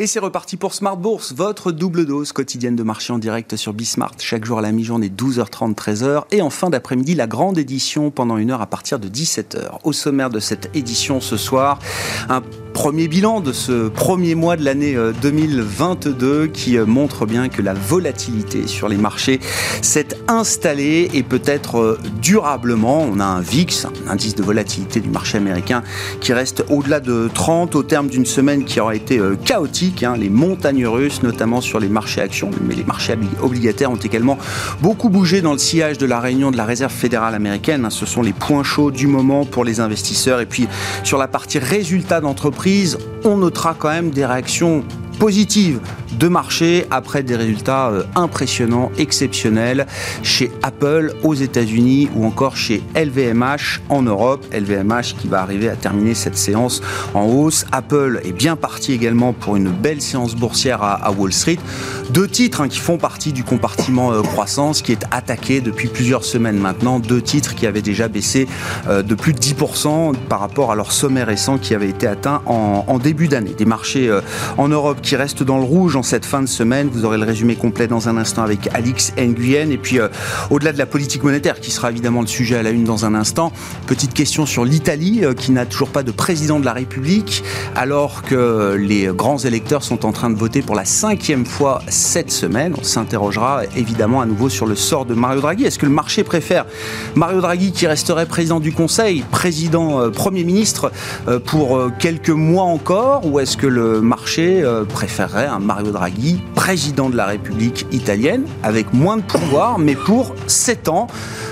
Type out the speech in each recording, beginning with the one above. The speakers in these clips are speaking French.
Et c'est reparti pour Smart Bourse, votre double dose quotidienne de marché en direct sur Bismart. Chaque jour à la mi-journée, 12h30, 13h. Et en fin d'après-midi, la grande édition pendant une heure à partir de 17h. Au sommaire de cette édition ce soir, un premier bilan de ce premier mois de l'année 2022 euh, qui euh, montre bien que la volatilité sur les marchés s'est installée et peut-être euh, durablement. On a un VIX, un indice de volatilité du marché américain, qui reste au-delà de 30 au terme d'une semaine qui aura été chaotique. Hein. Les montagnes russes, notamment sur les marchés actions, mais les marchés obligataires ont également beaucoup bougé dans le sillage de la réunion de la Réserve fédérale américaine. Hein. Ce sont les points chauds du moment pour les investisseurs. Et puis sur la partie résultats d'entreprise, on notera quand même des réactions positives de marché après des résultats euh, impressionnants, exceptionnels chez Apple aux États-Unis ou encore chez LVMH en Europe. LVMH qui va arriver à terminer cette séance en hausse. Apple est bien parti également pour une belle séance boursière à, Wall Street. Deux titres hein, qui font partie du compartiment euh, croissance qui est attaqué depuis plusieurs semaines maintenant. Deux titres qui avaient déjà baissé euh, de plus de 10% par rapport à leur sommet récent qui avait été atteint en, en début d'année. Des marchés en Europe qui restent dans le rouge cette fin de semaine. Vous aurez le résumé complet dans un instant avec Alix Nguyen. Et puis, euh, au-delà de la politique monétaire, qui sera évidemment le sujet à la une dans un instant, petite question sur l'Italie, euh, qui n'a toujours pas de président de la République, alors que les grands électeurs sont en train de voter pour la cinquième fois cette semaine. On s'interrogera évidemment à nouveau sur le sort de Mario Draghi. Est-ce que le marché préfère Mario Draghi qui resterait président du Conseil, président, euh, Premier ministre pour quelques mois encore, ou est-ce que le marché préférerait un Mario Draghi, président de la République italienne, avec moins de pouvoir, mais pour 7 ans.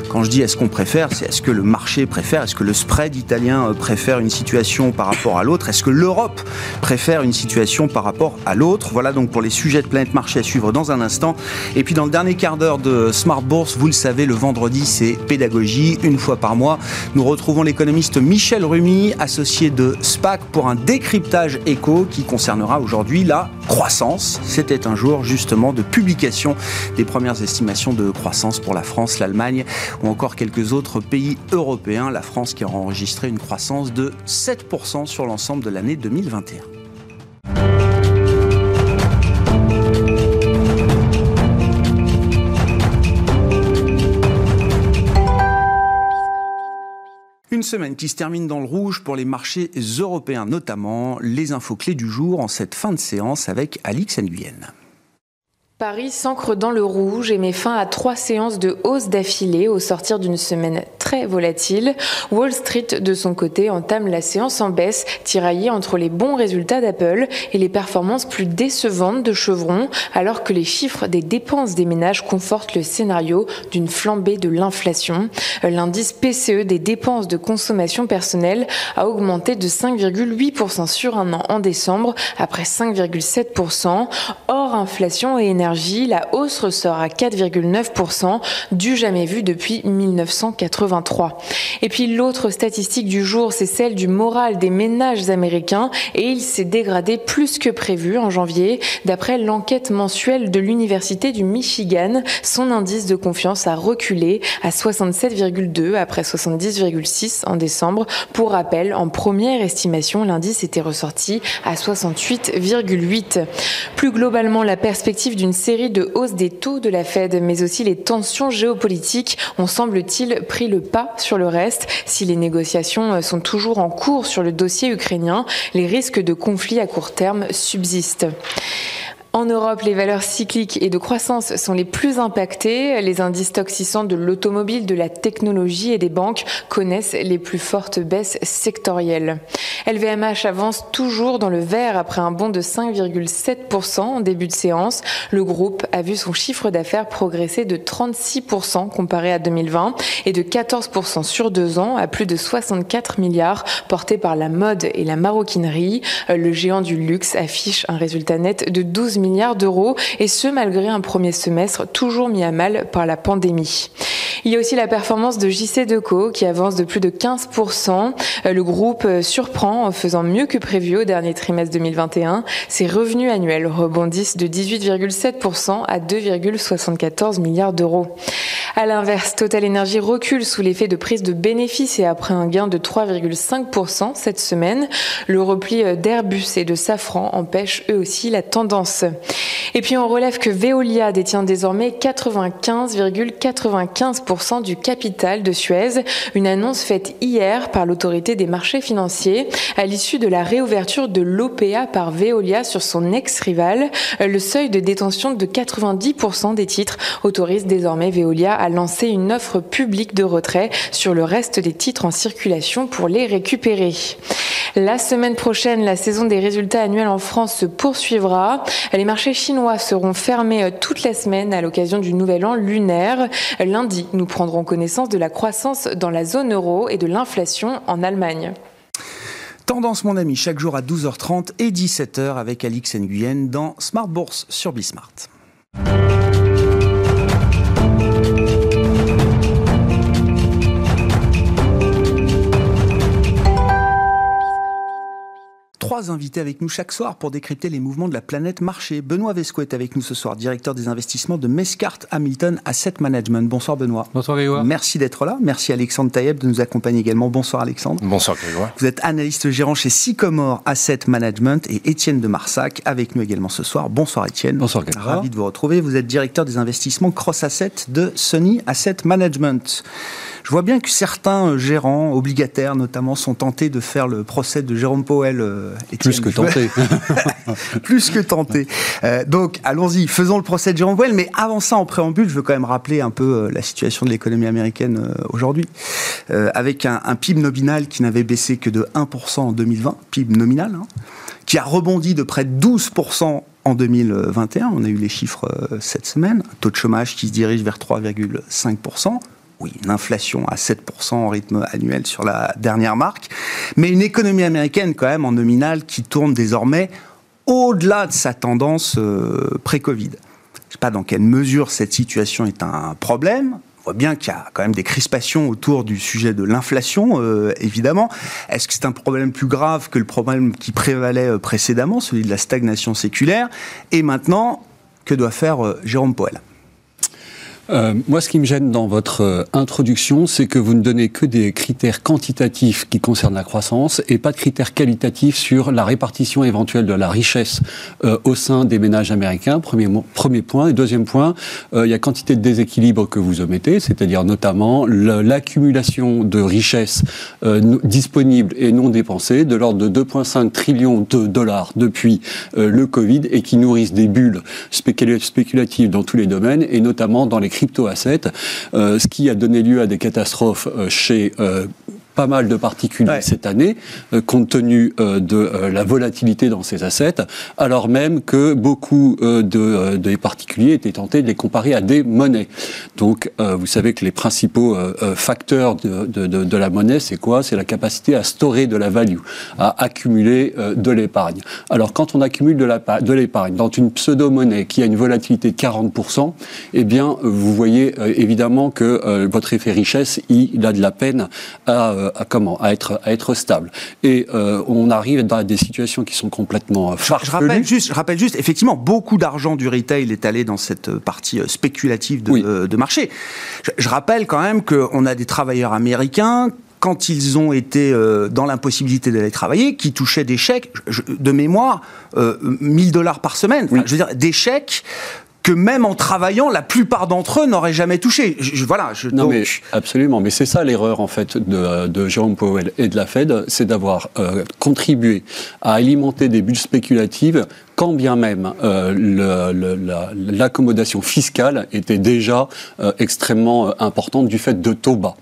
Quand je dis est-ce qu'on préfère, c'est est-ce que le marché préfère, est-ce que le spread italien euh, préfère une situation par rapport à l'autre, est-ce que l'Europe préfère une situation par rapport à l'autre? Voilà donc pour les sujets de Planète Marché à suivre dans un instant. Et puis dans le dernier quart d'heure de Smart Bourse, vous le savez, le vendredi c'est pédagogie. Une fois par mois, nous retrouvons l'économiste Michel Rumi, associé de SPAC, pour un décryptage éco qui concernera aujourd'hui la croissance. C'était un jour justement de publication des premières estimations de croissance pour la France, l'Allemagne ou encore quelques autres pays européens. La France qui aura enregistré une croissance de 7% sur l'ensemble de l'année 2021. Une semaine qui se termine dans le rouge pour les marchés européens, notamment les infos clés du jour en cette fin de séance avec Alix Nguyen. Paris s'ancre dans le rouge et met fin à trois séances de hausse d'affilée au sortir d'une semaine très volatile. Wall Street, de son côté, entame la séance en baisse, tiraillée entre les bons résultats d'Apple et les performances plus décevantes de Chevron, alors que les chiffres des dépenses des ménages confortent le scénario d'une flambée de l'inflation. L'indice PCE des dépenses de consommation personnelle a augmenté de 5,8% sur un an en décembre, après 5,7%. Hors inflation et énergie, la hausse ressort à 4,9%, du jamais vu depuis 1983. Et puis l'autre statistique du jour, c'est celle du moral des ménages américains et il s'est dégradé plus que prévu en janvier. D'après l'enquête mensuelle de l'Université du Michigan, son indice de confiance a reculé à 67,2 après 70,6 en décembre. Pour rappel, en première estimation, l'indice était ressorti à 68,8. Plus globalement, la perspective d'une série de hausses des taux de la Fed, mais aussi les tensions géopolitiques ont semble-t-il pris le pas sur le reste. Si les négociations sont toujours en cours sur le dossier ukrainien, les risques de conflit à court terme subsistent. En Europe, les valeurs cycliques et de croissance sont les plus impactées. Les indices toxissants de l'automobile, de la technologie et des banques connaissent les plus fortes baisses sectorielles. LVMH avance toujours dans le vert après un bond de 5,7% en début de séance. Le groupe a vu son chiffre d'affaires progresser de 36% comparé à 2020 et de 14% sur deux ans à plus de 64 milliards porté par la mode et la maroquinerie. Le géant du luxe affiche un résultat net de 12 milliards milliards d'euros, et ce malgré un premier semestre toujours mis à mal par la pandémie. Il y a aussi la performance de JC Deco qui avance de plus de 15%. Euh, le groupe euh, surprend en faisant mieux que prévu au dernier trimestre 2021. Ses revenus annuels rebondissent de 18,7% à 2,74 milliards d'euros. À l'inverse, Total Energy recule sous l'effet de prise de bénéfices et après un gain de 3,5% cette semaine. Le repli euh, d'Airbus et de Safran empêche eux aussi la tendance. Et puis on relève que Veolia détient désormais 95,95% du capital de Suez, une annonce faite hier par l'autorité des marchés financiers à l'issue de la réouverture de l'OPA par Veolia sur son ex-rival. Le seuil de détention de 90% des titres autorise désormais Veolia à lancer une offre publique de retrait sur le reste des titres en circulation pour les récupérer. La semaine prochaine, la saison des résultats annuels en France se poursuivra. Les marchés chinois seront fermés toute la semaine à l'occasion du nouvel an lunaire. Lundi, nous prendrons connaissance de la croissance dans la zone euro et de l'inflation en Allemagne. Tendance, mon ami, chaque jour à 12h30 et 17h avec Alix Nguyen dans Smart Bourse sur Bismart. Trois invités avec nous chaque soir pour décrypter les mouvements de la planète marché. Benoît Vesco est avec nous ce soir, directeur des investissements de Mescart Hamilton Asset Management. Bonsoir Benoît. Bonsoir Grégoire. Merci d'être là. Merci Alexandre Taïeb de nous accompagner également. Bonsoir Alexandre. Bonsoir Grégoire. Vous êtes analyste gérant chez Sycomore Asset Management et Étienne de Marsac avec nous également ce soir. Bonsoir Étienne. Bonsoir Grégoire. Ravi de vous retrouver. Vous êtes directeur des investissements Cross Asset de Sony Asset Management. Je vois bien que certains euh, gérants obligataires, notamment, sont tentés de faire le procès de Jérôme Powell. Euh, Plus que tenté. Plus que tenté. Euh, donc, allons-y, faisons le procès de Jérôme Powell. Mais avant ça, en préambule, je veux quand même rappeler un peu la situation de l'économie américaine aujourd'hui. avec un, PIB nominal qui n'avait baissé que de 1% en 2020, PIB nominal, hein, qui a rebondi de près de 12% en 2021. On a eu les chiffres cette semaine. Un taux de chômage qui se dirige vers 3,5% oui, une inflation à 7% en rythme annuel sur la dernière marque, mais une économie américaine quand même en nominal qui tourne désormais au-delà de sa tendance euh, pré-Covid. Je ne sais pas dans quelle mesure cette situation est un problème. On voit bien qu'il y a quand même des crispations autour du sujet de l'inflation, euh, évidemment. Est-ce que c'est un problème plus grave que le problème qui prévalait euh, précédemment, celui de la stagnation séculaire? Et maintenant, que doit faire Jérôme Poel euh, moi, ce qui me gêne dans votre euh, introduction, c'est que vous ne donnez que des critères quantitatifs qui concernent la croissance et pas de critères qualitatifs sur la répartition éventuelle de la richesse euh, au sein des ménages américains. Premier, premier point. Et deuxième point, il y a quantité de déséquilibre que vous omettez, c'est-à-dire notamment l'accumulation de richesses disponibles et non dépensées de l'ordre de 2,5 trillions de dollars depuis le Covid et qui nourrissent des bulles spéculatives dans tous les domaines et notamment dans les crypto-assets, euh, ce qui a donné lieu à des catastrophes euh, chez euh, pas mal de particuliers cette année, euh, compte tenu euh, de euh, la volatilité dans ces assets, alors même que beaucoup de, des particuliers étaient tentés de les comparer à des monnaies. Donc, vous savez que les principaux facteurs de, de, de la monnaie, c'est quoi? C'est la capacité à storer de la value, à accumuler de l'épargne. Alors, quand on accumule de l'épargne dans une pseudo-monnaie qui a une volatilité de 40%, eh bien, vous voyez évidemment que votre effet richesse, il a de la peine à à comment à être à être stable. Et euh, on arrive dans des situations qui sont complètement farfelues. Je rappelle juste, je rappelle juste, effectivement, beaucoup d'argent du retail est allé dans cette partie euh, spéculative de, euh, de marché. Je, je, rappelle quand même qu'on a des travailleurs américains quand ils ont été dans l'impossibilité d'aller travailler, qui touchaient des chèques, de mémoire, euh, 1000 dollars par semaine. Enfin, Je veux dire, des chèques que même en travaillant, la plupart d'entre eux n'auraient jamais touché. Je, voilà. Je, non, mais absolument. Mais c'est ça l'erreur en fait de, de, Jérôme Powell et de la Fed, c'est d'avoir euh, contribué à alimenter des bulles spéculatives quand bien même euh, l'accommodation fiscale était déjà euh, extrêmement euh, importante du fait de taux bas.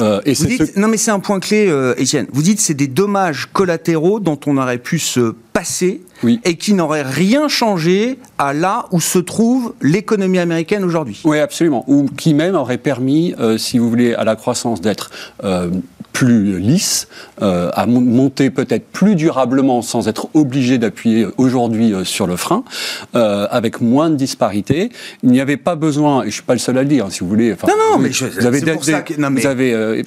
Euh, et dites, Non mais c'est un point clé, euh, Étienne. Vous dites c'est des dommages collatéraux dont on aurait pu se passer oui. et qui n'auraient rien changé à là où se trouve l'économie américaine aujourd'hui. Oui, absolument. Ou qui même aurait permis, si vous voulez, à la croissance d'être plus lisse, euh, à monter peut-être plus durablement sans être obligé d'appuyer aujourd'hui euh, sur le frein, euh, avec moins de disparité. Il n'y avait pas besoin, et je suis pas le seul à le dire, hein, si vous voulez. non, non, mais je, vous avez, des, vous avez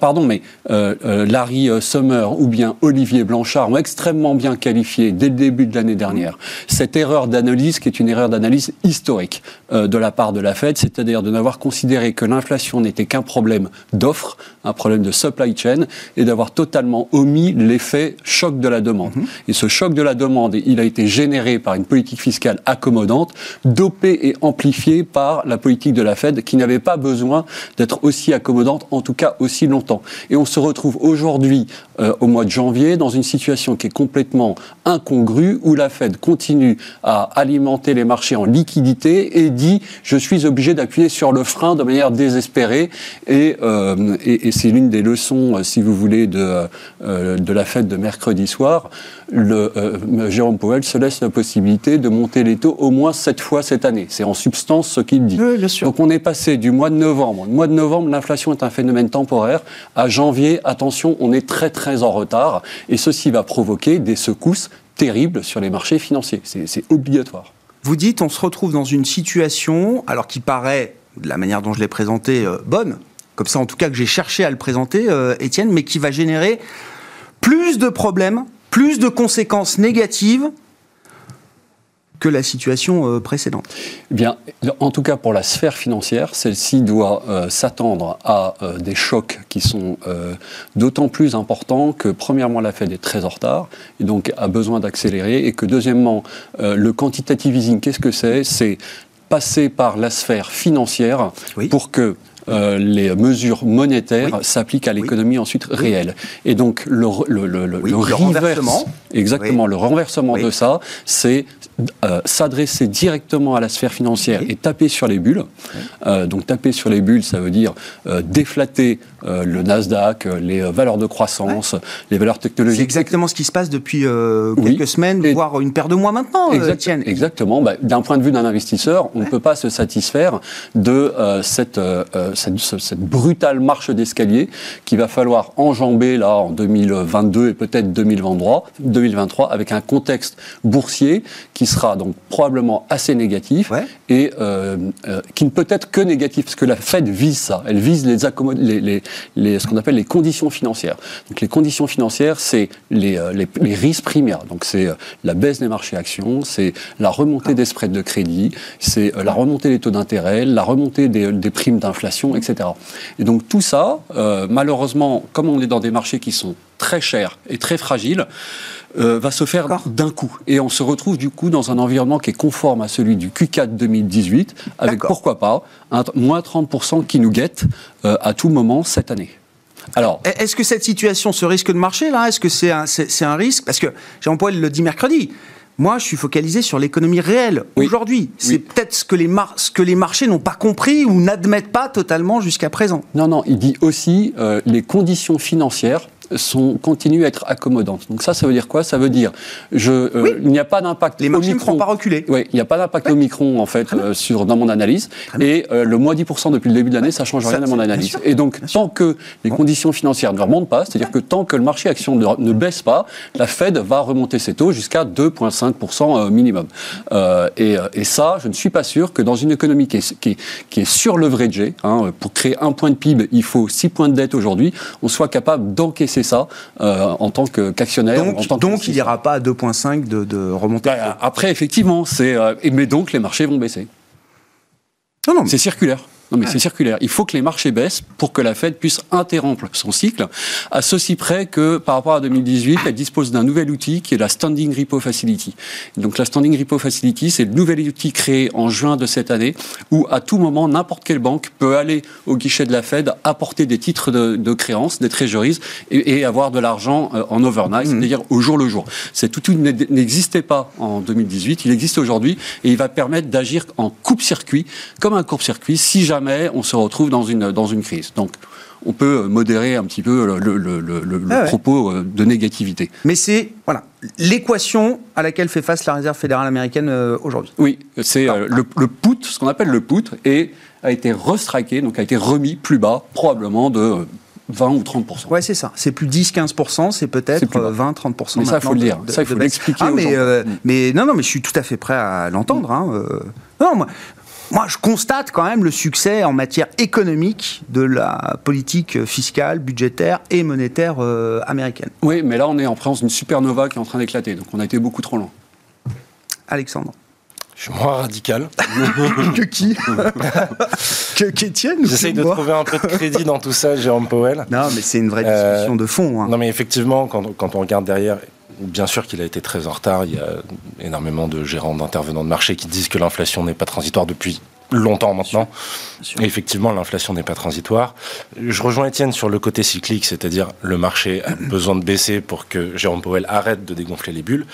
pardon, mais Larry Summer ou bien Olivier Blanchard ont extrêmement bien qualifié dès le début de l'année dernière cette erreur d'analyse qui est une erreur d'analyse historique de la part de la Fed, c'est-à-dire de n'avoir considéré que l'inflation n'était qu'un problème d'offre, un problème de supply chain, et d'avoir totalement omis l'effet choc de la demande. Mhm. Et ce choc de la demande, il a été généré par une politique fiscale accommodante, dopée et amplifiée par la politique de la Fed, qui n'avait pas besoin d'être aussi accommodante, en tout cas aussi longtemps. Et on se retrouve aujourd'hui, euh, au mois de janvier, dans une situation qui est complètement incongrue, où la Fed continue à alimenter les marchés en liquidité et dit je suis obligé d'appuyer sur le frein de manière désespérée. Et, euh, c'est l'une des leçons, euh, si vous voulez, de, de la fête de mercredi soir. Le, euh, Jérôme Powell se laisse la possibilité de monter les taux au moins sept fois cette année. C'est en substance ce qu'il dit. Oui, bien sûr. Donc on est passé du mois de novembre. Le mois de novembre, l'inflation est un phénomène temporaire. À janvier, attention, on est très très en retard. Et ceci va provoquer des secousses terribles sur les marchés financiers. C'est obligatoire. Vous dites, on se retrouve dans une situation, alors qui paraît, de la manière dont je l'ai présenté, bonne, comme ça en tout cas que j'ai cherché à le présenter, euh, Étienne, mais qui va générer plus de problèmes, plus de conséquences négatives que la situation euh, précédente. Eh Bien, en tout cas pour la sphère financière, celle-ci doit euh, s'attendre à des chocs qui sont d'autant plus importants que premièrement la Fed est très en retard et donc a besoin d'accélérer et que deuxièmement le quantitative easing, qu'est-ce que c'est? C'est passer par la sphère financière pour que euh, les mesures monétaires s'appliquent à l'économie ensuite réelle. Et donc le, le, le, le renversement, exactement, le renversement de ça, c'est euh, s'adresser directement à la sphère financière et taper sur les bulles. Euh, donc taper sur les bulles, ça veut dire déflater le Nasdaq, les valeurs de croissance, les valeurs technologiques. C'est exactement ce qui se passe depuis quelques semaines, voire une paire de mois maintenant. Exact, exactement. Bah, D'un point de vue d'un investisseur, on ne peut pas se satisfaire de cette cette, brutale marche d'escalier qu'il va falloir enjamber là en 2022 et peut-être 2023, 2023 avec un contexte boursier qui sera donc probablement assez négatif et euh, euh, qui ne peut être que négatif parce que la Fed vise ça. Elle vise les, les, les, ce qu'on appelle les conditions financières. Donc les conditions financières, c'est les, euh, les, risques primaires. Donc c'est la baisse des marchés actions, c'est la remontée des spreads de crédit, c'est la remontée des taux d'intérêt, la remontée des, des primes d'inflation etc. Et donc tout ça, euh, malheureusement, comme on est dans des marchés qui sont très chers et très fragiles, euh, va se faire d'un coup. Et on se retrouve du coup dans un environnement qui est conforme à celui du Q4 2018, avec pourquoi pas un moins 30% qui nous guette euh, à tout moment cette année. Alors, est-ce que cette situation, ce risque de marché là, est-ce que c'est un, un, risque? Parce que Jean-Paul le dit mercredi. Moi, je suis focalisé sur l'économie réelle aujourd'hui. C'est peut-être ce, que les ce que les marchés n'ont pas compris ou n'admettent pas totalement jusqu'à présent. Non, non, il dit aussi euh, les conditions financières sont, continuent à être accommodantes. Donc ça, ça veut dire quoi? Ça veut dire je, euh, il n'y a pas d'impact Les marchés ne font pas reculer. Oui, il n'y a pas d'impact au micron en fait euh, sur, dans mon analyse. Et euh, le moins 10% depuis le début de l'année, ça change rien dans mon analyse. Et donc, tant que les conditions financières ne remontent pas, c'est-à-dire que tant que le marché action ne, baisse pas, la Fed va remonter ses taux jusqu'à 2,5% minimum. Et, et, ça, je ne suis pas sûr que dans une économie qui est, qui qui est surleveragée, hein, pour créer un point de PIB, il faut 6 points de dette aujourd'hui, on soit capable d'encaisser ça euh, en tant qu'actionnaire. donc, donc il n'y aura pas à 2,5 de, de remontée. Bah, après, effectivement, c'est. Euh, mais donc les marchés vont baisser. Non, non. C'est circulaire. Non, mais c'est circulaire. Il faut que les marchés baissent pour que la Fed puisse interrompre son cycle, à ceci près que, par rapport à 2018, elle dispose d'un nouvel outil qui est la Standing Repo Facility. Donc, la Standing Repo Facility, c'est le nouvel outil créé en juin de cette année, où à tout moment, n'importe quelle banque peut aller au guichet de la Fed, apporter des titres de, de créance, des treasuries, et, avoir de l'argent euh, en overnight, mmh. c'est-à-dire au jour le jour. Cet outil n'existait pas en 2018, il existe aujourd'hui, et il va permettre d'agir en coupe-circuit, comme un coupe-circuit, si jamais on se retrouve dans une, dans une crise. Donc, on peut modérer un petit peu le, ah propos euh, de négativité. Mais c'est voilà l'équation à laquelle fait face la Réserve fédérale américaine euh, aujourd'hui. Oui, c'est euh, le, put, ce qu'on appelle le put, et a été restriké, donc a été remis plus bas, probablement de 20 ou 30 Ouais, c'est ça. C'est plus 10-15 c'est peut-être 20-30 Mais ça, il faut le dire. ça, il faut l'expliquer. Ah, mais, euh, mais non, non, mais je suis tout à fait prêt à l'entendre. Hein. Non, moi, moi, je constate quand même le succès en matière économique de la politique fiscale, budgétaire et monétaire euh, américaine. Oui, mais là, on est en présence d'une supernova qui est en train d'éclater, donc on a été beaucoup trop loin. Alexandre. Je suis moins radical. que qui Que qu'Étienne J'essaye de trouver un peu de crédit dans tout ça, Jérôme Powell. Non, mais c'est une vraie discussion de fond. Hein. Non, mais effectivement, quand, quand on regarde derrière, Bien sûr qu'il a été très en retard. Il y a énormément de gérants, d'intervenants de marché qui disent que l'inflation n'est pas transitoire depuis longtemps maintenant. effectivement, l'inflation n'est pas transitoire. Je rejoins Étienne sur le côté cyclique, c'est-à-dire le marché a besoin de baisser pour que Jérôme Powell arrête de dégonfler les bulles.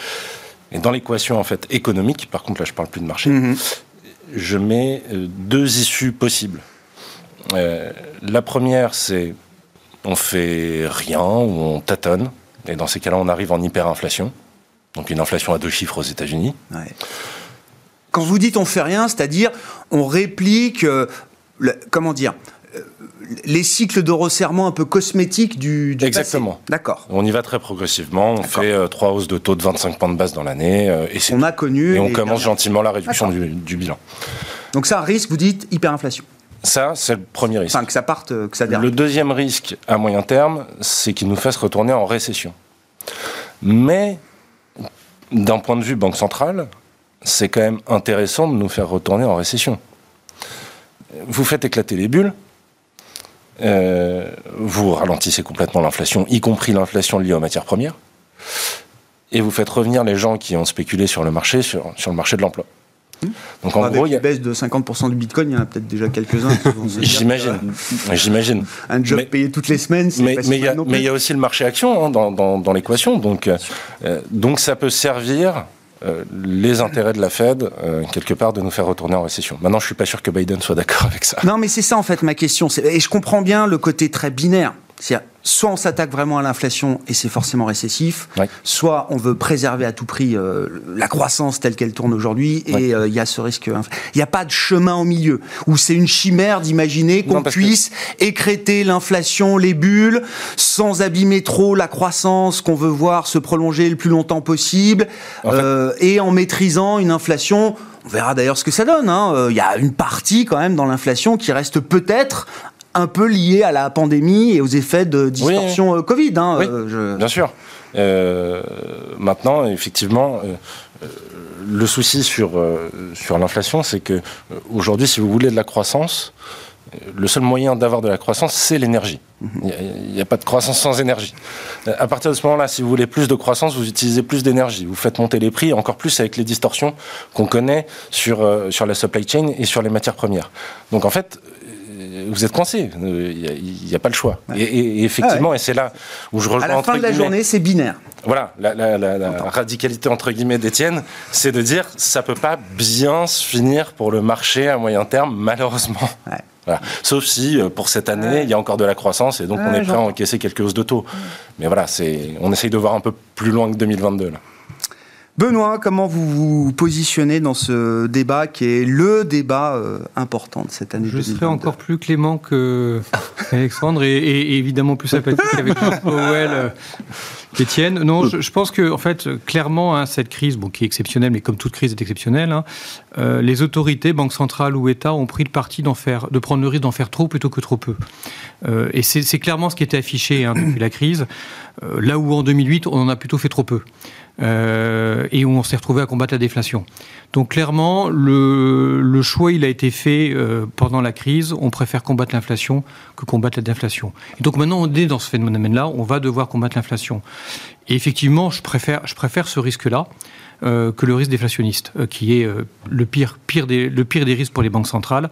Et dans l'équation en fait économique, par contre là je parle plus de marché, mhm. je mets euh, deux issues possibles. Euh, la première, c'est on fait rien ou on tâtonne et dans ces cas-là, on arrive en hyperinflation, donc une inflation à deux chiffres aux États-Unis. Quand vous dites on fait rien, c'est-à-dire on réplique, euh, comment dire, euh, les cycles de resserrement un peu cosmétiques du, du Exactement. D'accord. On y va très progressivement. On fait euh, trois hausses de taux de 25 points de base dans l'année. et on a connu. Et on commence gentiment la réduction du, du, bilan. Donc ça, risque, vous dites, hyperinflation. Ça, c'est le premier risque. Enfin, que ça parte, que ça Le deuxième risque à moyen terme, c'est qu'il nous fasse retourner en récession. Mais, d'un point de vue banque centrale, c'est quand même intéressant de nous faire retourner en récession. Vous faites éclater les bulles, euh, vous ralentissez complètement l'inflation, y compris l'inflation liée aux matières premières, et vous faites revenir les gens qui ont spéculé sur le marché, sur, sur le marché de l'emploi. Donc en gros, il y a baisse de 50% du Bitcoin, il y en a peut-être déjà quelques-uns. J'imagine, j'imagine. Un job payé toutes les semaines, mais mais il y, a aussi le marché action hein, dans, dans, l'équation, donc euh, donc ça peut servir. Euh, les intérêts de la Fed, euh, quelque part, de nous faire retourner en récession. Maintenant, je suis pas sûr que Biden soit d'accord avec ça. Non, mais c'est ça, en fait, ma question. Et je comprends bien le côté très binaire. C'est soit on s'attaque vraiment à l'inflation et c'est forcément récessif, soit on veut préserver à tout prix euh, la croissance telle qu'elle tourne aujourd'hui et euh, il y a ce risque. Il n'y a pas de chemin au milieu où c'est une chimère d'imaginer qu'on puisse écréter l'inflation, les bulles, sans abîmer trop la croissance qu'on veut voir se prolonger le plus longtemps possible euh, et en maîtrisant une inflation on verra d'ailleurs ce que ça donne. Hein. Il y a une partie quand même dans l'inflation qui reste peut-être un peu lié à la pandémie et aux effets de distorsion euh, Covid. Hein, euh, Bien sûr. Euh, maintenant, effectivement, le souci sur, sur l'inflation, c'est que aujourd'hui, si vous voulez de la croissance, le seul moyen d'avoir de la croissance, c'est l'énergie. Mhm. Il n'y a, pas de croissance sans énergie. À partir de ce moment-là, si vous voulez plus de croissance, vous utilisez plus d'énergie. Vous faites monter les prix, encore plus avec les distorsions qu'on connaît sur, sur la supply chain et sur les matières premières. Donc en fait, vous êtes coincé. Il n'y a, pas le choix. Et, effectivement, ah et c'est là où je rejoins. À la fin de la journée, c'est binaire. Voilà, la, radicalité entre guillemets d'Étienne, c'est de dire ça peut pas bien se finir pour le marché à moyen terme, malheureusement. Sauf si, euh, pour cette année, il y a encore de la croissance et donc on est prêt à encaisser quelques hausses de taux. Mais voilà, on essaye de voir un peu plus loin que 2022. Là. Benoît, comment vous vous positionnez dans ce débat qui est le débat euh, important de cette année Je serai encore plus clément que Alexandre et, évidemment plus sympathique avec Powell. Euh, Étienne, non, je, pense que en fait, clairement, hein, cette crise, bon, qui est exceptionnelle, mais comme toute crise est exceptionnelle, hein, euh, les autorités, banques centrales ou États, ont pris le parti d'en faire, de prendre le risque d'en faire trop plutôt que trop peu. et c'est clairement ce qui était affiché hein, depuis la crise. là où en 2008, on en a plutôt fait trop peu. Euh, et où on s'est retrouvé à combattre la déflation. Donc clairement, le, choix, il a été fait euh, pendant la crise. On préfère combattre l'inflation que combattre la déflation. Et donc maintenant, on est dans ce phénomène-là, on va devoir combattre l'inflation. Et effectivement, je préfère, je préfère ce risque-là. Euh, que le risque déflationniste, euh, qui est euh, le, pire, des, le pire des risques pour les banques centrales,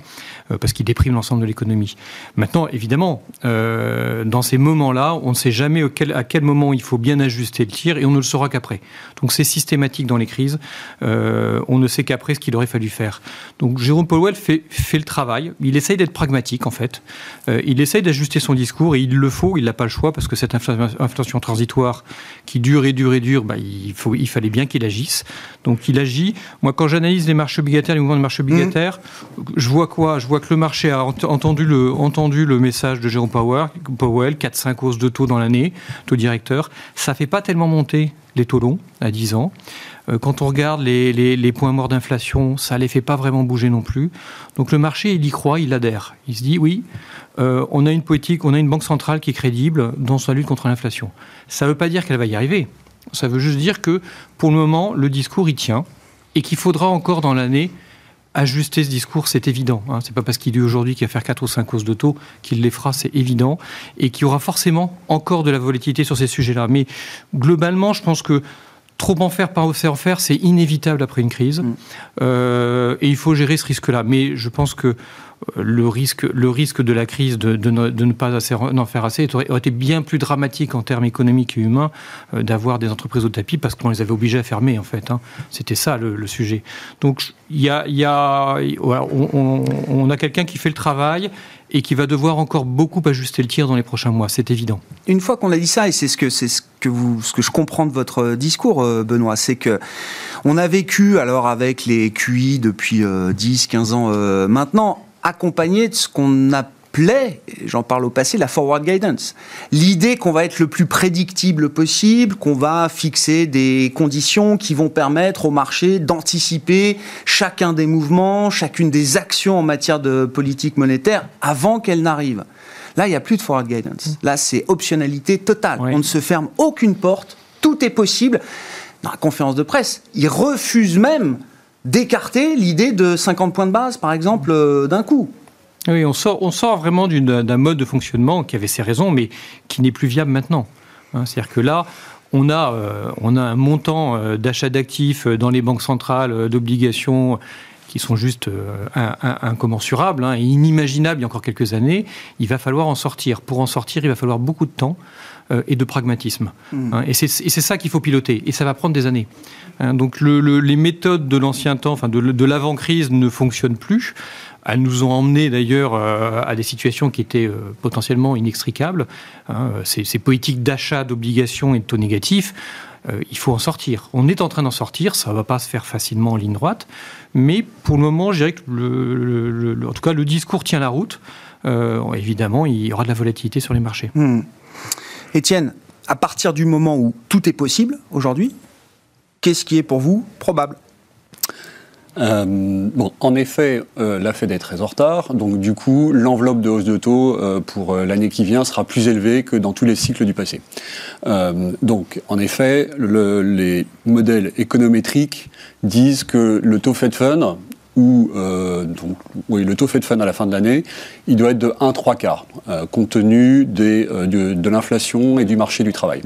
parce qu'il déprime l'ensemble de l'économie. Maintenant, évidemment, dans ces moments-là, on ne sait jamais à quel moment il faut bien ajuster le tir, et on ne le saura qu'après. Donc c'est systématique dans les crises, on ne sait qu'après ce qu'il aurait fallu faire. Donc Jérôme Powell fait, le travail, il essaye d'être pragmatique en fait, il essaye d'ajuster son discours, et il le faut, il n'a pas le choix, parce que cette inflation transitoire qui dure et dure et dure, bah, il fallait bien qu'il agisse. Donc il agit. Moi, quand j'analyse les marchés obligataires, les mouvements de marché obligataire, je vois quoi? Je vois que le marché a entendu le, message de Jérôme Powell, Powell 4-5 hausses de taux dans l'année, taux directeur. Ça fait pas tellement monter les taux longs à 10 ans. Euh, quand on regarde les, points morts d'inflation, ça ne les fait pas vraiment bouger non plus. Donc le marché, il y croit, il adhère. Il se dit, oui, euh, on a une politique, on a une banque centrale qui est crédible dans sa lutte contre l'inflation. Ça ne veut pas dire qu'elle va y arriver. Ça veut juste dire que pour le moment, le discours, il tient et qu'il faudra encore dans l'année ajuster ce discours, c'est évident. Hein. Ce n'est pas parce qu'il dit aujourd'hui qu'il va faire 4 ou 5 hausses de taux qu'il les fera, c'est évident. Et qu'il y aura forcément encore de la volatilité sur ces sujets-là. Mais globalement, je pense que Trop en faire, pas en faire, c'est inévitable après une crise. Mm. Euh, et il faut gérer ce risque-là. Mais je pense que le risque, le risque de la crise de, de, ne, pas en faire assez aurait, été bien plus dramatique en termes économiques et humains euh, d'avoir des entreprises au tapis parce qu'on les avait obligées à fermer en fait. Hein. C'était ça le, sujet. Donc il y a, y a on, on, a quelqu'un qui fait le travail et qui va devoir encore beaucoup ajuster le tir dans les prochains mois, c'est évident. Une fois qu'on a dit ça, et c'est ce que c'est ce que vous, ce que je comprends de votre discours, euh, Benoît, c'est que on a vécu alors avec les QI depuis 10, euh, 15 ans maintenant accompagné de ce qu'on appelait, j'en parle au passé, la forward guidance. L'idée qu'on va être le plus prédictible possible, qu'on va fixer des conditions qui vont permettre au marché d'anticiper chacun des mouvements, chacune des actions en matière de politique monétaire avant qu'elles n'arrivent. Là, il n'y a plus de forward guidance. Là, c'est optionnalité totale. On ne se ferme aucune porte, tout est possible. Dans la conférence de presse, il refuse même d'écarter l'idée de 50 points de base, par exemple, euh, d'un coup. Oui, on sort, on sort vraiment d'un mode de fonctionnement qui avait ses raisons, mais qui n'est plus viable maintenant. Hein, c'est-à-dire que là, on a, euh, on a un montant euh, d'achat d'actifs dans les banques centrales, d'obligations qui sont juste incommensurables hein, et inimaginables il y a encore quelques années. Il va falloir en sortir. Pour en sortir, il va falloir beaucoup de temps. Euh, et de pragmatisme. Hmm. Hein, et c'est ça qu'il faut piloter. Et ça va prendre des années. Hein, donc les méthodes de l'ancien temps, enfin de, l'avant-crise, ne fonctionnent plus. Elles nous ont emmenés d'ailleurs euh, à des situations qui étaient euh, potentiellement inextricables. Hein, ces, politiques d'achat d'obligations et de taux négatifs, il faut en sortir. On est en train d'en sortir, ça ne va pas se faire facilement en ligne droite, mais pour le moment, je dirais que le, en tout cas, le discours tient la route. évidemment, il y aura de la volatilité sur les marchés. Hmm. Étienne, à partir du moment où tout est possible aujourd'hui, qu'est-ce qui est pour vous probable? Euh, en effet, euh, la Fed est très en retard, donc du coup, l'enveloppe de hausse de taux euh, pour l'année qui vient sera plus élevée que dans tous les cycles du passé. donc, en effet, les modèles économétriques disent que le taux Fed Fund, donc, oui, le taux Fed Fund à la fin de l'année, il doit être de 1 3 quarts, euh, compte tenu des, euh, de, l'inflation et du marché du travail.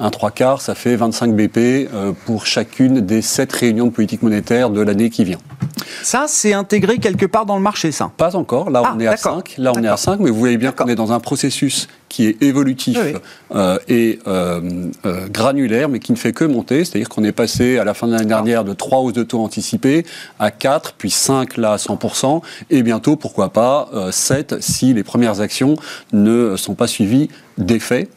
1 3 quarts, ça fait 25 BP euh, pour chacune des 7 réunions de politique monétaire de l'année qui vient. Ça, c'est intégré quelque part dans le marché, ça? Pas encore. Là, on ah, est à 5. Là, on est à 5, mais vous voyez bien qu'on est dans un processus qui est évolutif et granulaire, mais qui ne fait que monter. C'est-à-dire qu'on est passé à la fin de l'année dernière de 3 hausses de taux anticipées à 4, puis 5 là à 100%, et bientôt, pourquoi pas, 7 si les premières actions ne sont pas suivies d'effet.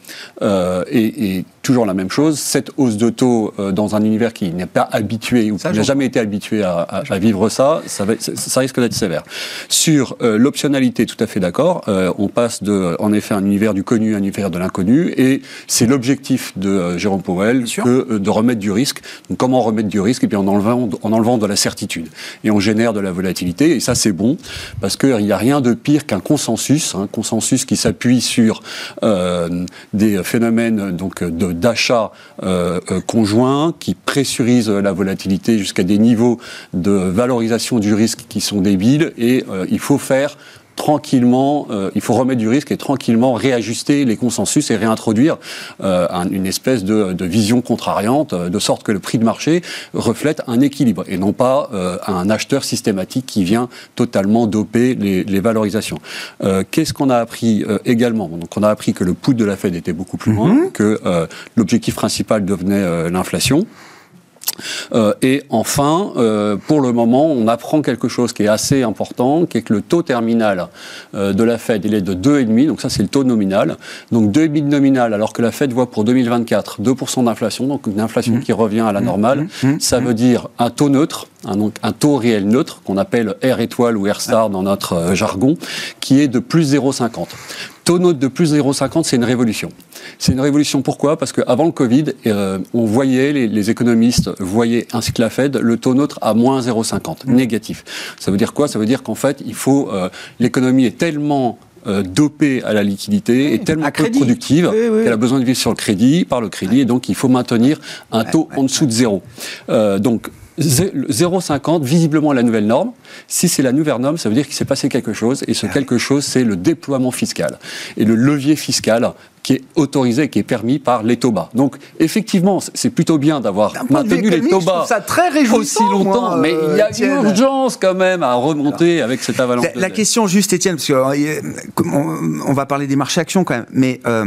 Euh, et, toujours la même chose, cette hausse de taux euh, dans un univers qui n'est pas habitué ou qui n'a jamais été habitué à, vivre ça, ça, ça risque d'être sévère. Sur euh, l'optionnalité, tout à fait d'accord. on passe de, en effet, un univers du connu à un univers de l'inconnu, et c'est l'objectif de Jérôme Powell que de remettre du risque. Donc, comment remettre du risque? Et eh bien en enlevant, en enlevant de la certitude. Et on génère de la volatilité, et ça c'est bon parce qu'il n'y a rien de pire qu'un consensus, un consensus qui s'appuie sur euh, des phénomènes donc d'achat euh, euh, conjoint qui pressurisent la volatilité jusqu'à des niveaux de valorisation du risque qui sont débiles. Et il faut faire tranquillement, euh, il faut remettre du risque et tranquillement réajuster les consensus et réintroduire euh, une espèce de, vision contrariante, euh, de sorte que le prix de marché reflète un équilibre et non pas un acheteur systématique qui vient totalement doper les, valorisations. Qu'est-ce qu'on a appris également? Donc on a appris que le poudre de la Fed était beaucoup plus loin, mhm. que l'objectif principal devenait l'inflation Euh, et enfin, euh, pour le moment, on apprend quelque chose qui est assez important, qui est que le taux terminal euh, de la Fed, il est de 2,5, donc ça c'est le taux nominal. Donc 2,5 nominal, alors que la Fed voit pour 2024 2% d'inflation, donc une inflation mmh. qui revient à la mmh. normale, mmh. ça veut dire un taux neutre, un, donc un taux réel neutre, qu'on appelle R étoile ou R star dans notre jargon, qui est de plus 0,50 taux neutre de plus 0,50, c'est une révolution. C'est une révolution pourquoi? Parce qu'avant le Covid, euh, on voyait, les, économistes voyaient, ainsi que la Fed, le taux neutre à moins 0,50, mmh. négatif. Ça veut dire quoi? Ça veut dire qu'en fait, il faut, euh, l'économie est tellement euh, dopée à la liquidité et tellement peu productive qu'elle a besoin de vivre sur le crédit, par le crédit, et donc il faut maintenir un taux en dessous de zéro. donc 0,50, visiblement la nouvelle norme. Si c'est la nouvelle norme, ça veut dire qu'il s'est passé quelque chose, et ce ah quelque chose, c'est le déploiement fiscal. Et le levier fiscal qui est autorisé, qui est permis par les taux bas. Donc, effectivement, c'est plutôt bien d'avoir maintenu les taux bas ça très aussi longtemps, mais il y a une urgence quand même à remonter avec cette avalanche. La, question juste, Étienne, parce qu'on euh, on va parler des marchés actions quand même, mais euh,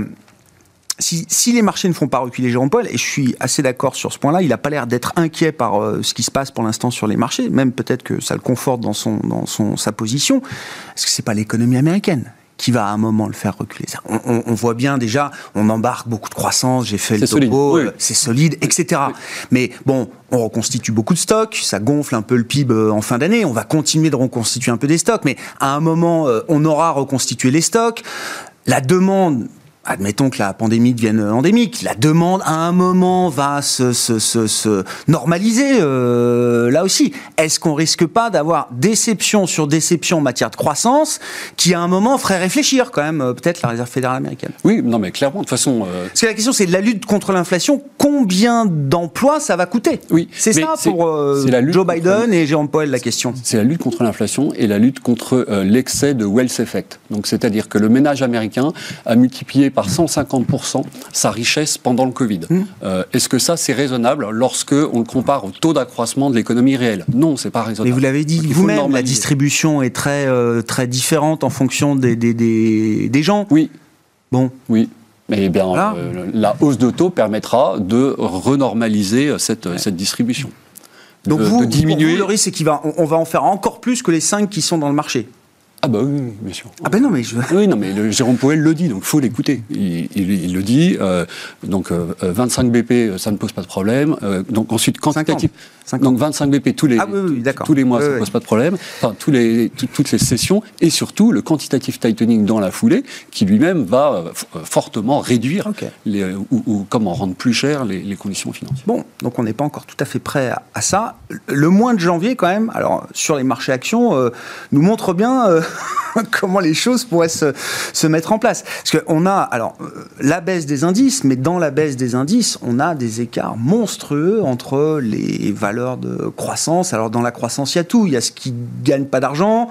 si, les marchés ne font pas reculer Jérôme Paul, et je suis assez d'accord sur ce point-là, il n'a pas l'air d'être inquiet par euh, ce qui se passe pour l'instant sur les marchés, même peut-être que ça le conforte dans, son, dans son, sa position, parce que c'est pas l'économie américaine qui va à un moment le faire reculer? On, voit bien déjà, on embarque beaucoup de croissance, j'ai fait le topo, euh, c'est solide, etc. Mais bon, on reconstitue beaucoup de stocks, ça gonfle un peu le PIB euh, en fin d'année, on va continuer de reconstituer un peu des stocks, mais à un moment, on aura reconstitué les stocks. La demande admettons que la pandémie devienne endémique, la demande à un moment va se, se, se, normaliser euh, là aussi. Est-ce qu'on risque pas d'avoir déception sur déception en matière de croissance qui à un moment ferait réfléchir quand même euh, peut-être la Réserve fédérale américaine? Oui, non mais clairement de toute façon. Euh, Parce que la question c'est la lutte contre l'inflation. Combien d'emplois ça va coûter? Oui, c'est ça pour Joe Biden et Jérôme Powell la question. C'est la lutte contre l'inflation et la lutte contre l'excès de wealth effect. Donc c'est-à-dire que le ménage américain a multiplié par 150% sa richesse pendant le Covid. Mmh. Euh, est-ce que ça, c'est raisonnable lorsque on le compare au taux d'accroissement de l'économie réelle? Non, c'est pas raisonnable. Mais vous l'avez dit vous-même, la distribution est très, euh, très différente en fonction des, des, des, gens. Oui. Bon. Oui. Mais bien, euh, la hausse de taux permettra de renormaliser cette, cette distribution. Donc vous, diminuer... le risque, c'est qu'on va, on va en faire encore plus que les 5 qui sont dans le marché. Ah bah oui, bien sûr. Ah ben non, mais je... Oui, non, mais le, Jérôme Poel le dit, donc il faut l'écouter. Il, le dit, euh, donc 25 euh, BP, euh, ça ne pose pas de problème. donc ensuite, quantitatif... Donc 25 BP tous les, ah tous les mois, ça ne pose pas de problème. Enfin, tous les, toutes les sessions. Et surtout, le quantitative tightening dans la foulée, qui lui-même va fortement réduire les, ou, comment rendre plus cher les, conditions financières. Bon, donc on n'est pas encore tout à fait prêt à, ça. Le mois de janvier, quand même, alors sur les marchés actions, nous montre bien comment les choses pourraient se, se mettre en place. Parce qu'on a, alors, la baisse des indices, mais dans la baisse des indices, on a des écarts monstrueux entre les valeurs de croissance. Alors dans la croissance, il y a tout. Il y a ce qui gagne pas d'argent.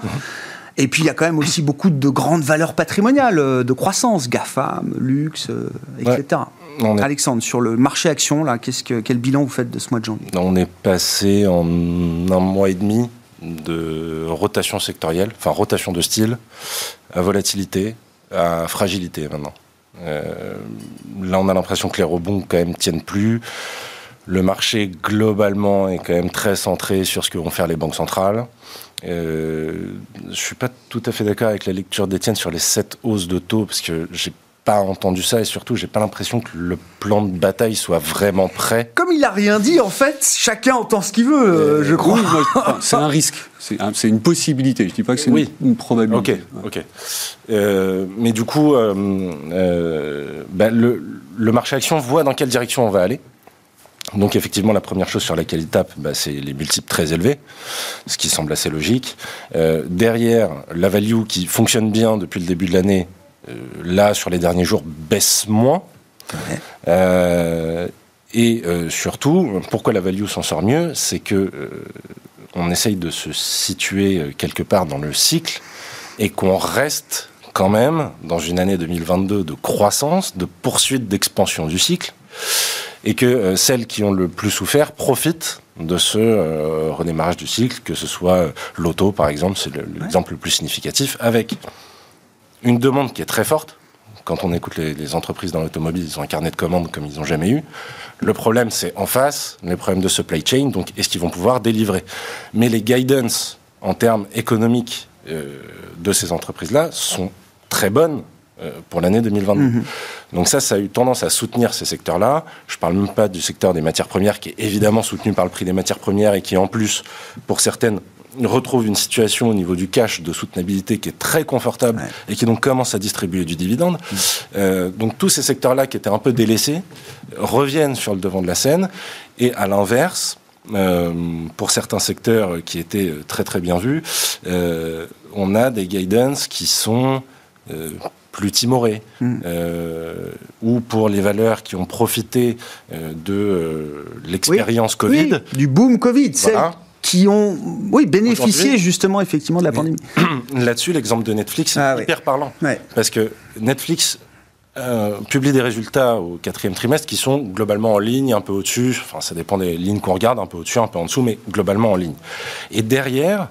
Et puis il y a quand même aussi beaucoup de grandes valeurs patrimoniales euh, de croissance, GAFAM, luxe, euh, etc. Alexandre, sur le marché action, là, qu'est-ce que, quel bilan vous faites de ce mois de janvier? On est passé en un mois et demi de rotation sectorielle, enfin rotation de style, à volatilité, à fragilité maintenant. Euh, là, on a l'impression que les rebonds quand même tiennent plus. Le marché, globalement, est quand même très centré sur ce que vont faire les banques centrales. Euh, je suis pas tout à fait d'accord avec la lecture d'Étienne sur les sept hausses de taux, parce que j'ai pas entendu ça et surtout j'ai pas l'impression que le plan de bataille soit vraiment prêt. Comme il a rien dit en fait, chacun entend ce qu'il veut, euh, je crois. c'est un risque, c'est une possibilité. Je dis pas que c'est une, probabilité. Ok, ok. Euh, mais du coup, ben, le, le marché action voit dans quelle direction on va aller. Donc effectivement, la première chose sur laquelle il tape, bah, c'est les multiples très élevés, ce qui semble assez logique. Euh, derrière, la value qui fonctionne bien depuis le début de l'année, euh, là, sur les derniers jours, baisse moins. Euh, et surtout, pourquoi la value s'en sort mieux C'est que on essaye de se situer quelque part dans le cycle et qu'on reste quand même dans une année 2022 de croissance, de poursuite d'expansion du cycle et que euh, celles qui ont le plus souffert profitent de ce euh, redémarrage du cycle, que ce soit euh, l'auto par exemple, c'est l'exemple le, plus significatif, avec une demande qui est très forte, Quand on écoute les, entreprises dans l'automobile, ils ont un carnet de commandes comme ils n'ont jamais eu. Le problème, c'est en face, les problèmes de supply chain, donc est-ce qu'ils vont pouvoir délivrer? Mais les guidance en termes économiques euh, de ces entreprises-là sont très bonnes euh, pour l'année 2022. Mhm. Donc ça, ça a eu tendance à soutenir ces secteurs-là. Je ne parle même pas du secteur des matières premières, qui est évidemment soutenu par le prix des matières premières et qui, en plus, pour certaines, retrouve une situation au niveau du cash de soutenabilité qui est très confortable et qui donc commence à distribuer du dividende. Mhm. Euh, donc tous ces secteurs-là qui étaient un peu délaissés reviennent sur le devant de la scène. Et à l'inverse, euh, pour certains secteurs qui étaient très très bien vus, euh, on a des guidance qui sont euh, plus timorés, hmm. ou pour les valeurs qui ont profité de l'expérience Covid. du boom Covid, qui ont oui, bénéficié justement effectivement de la pandémie. Là-dessus, l'exemple de Netflix est ah hyper parlant. Parce que Netflix euh, publie des résultats au quatrième trimestre qui sont globalement en ligne, un peu au-dessus, enfin ça dépend des lignes qu'on regarde, un peu au-dessus, un peu en dessous, mais globalement en ligne. Et derrière,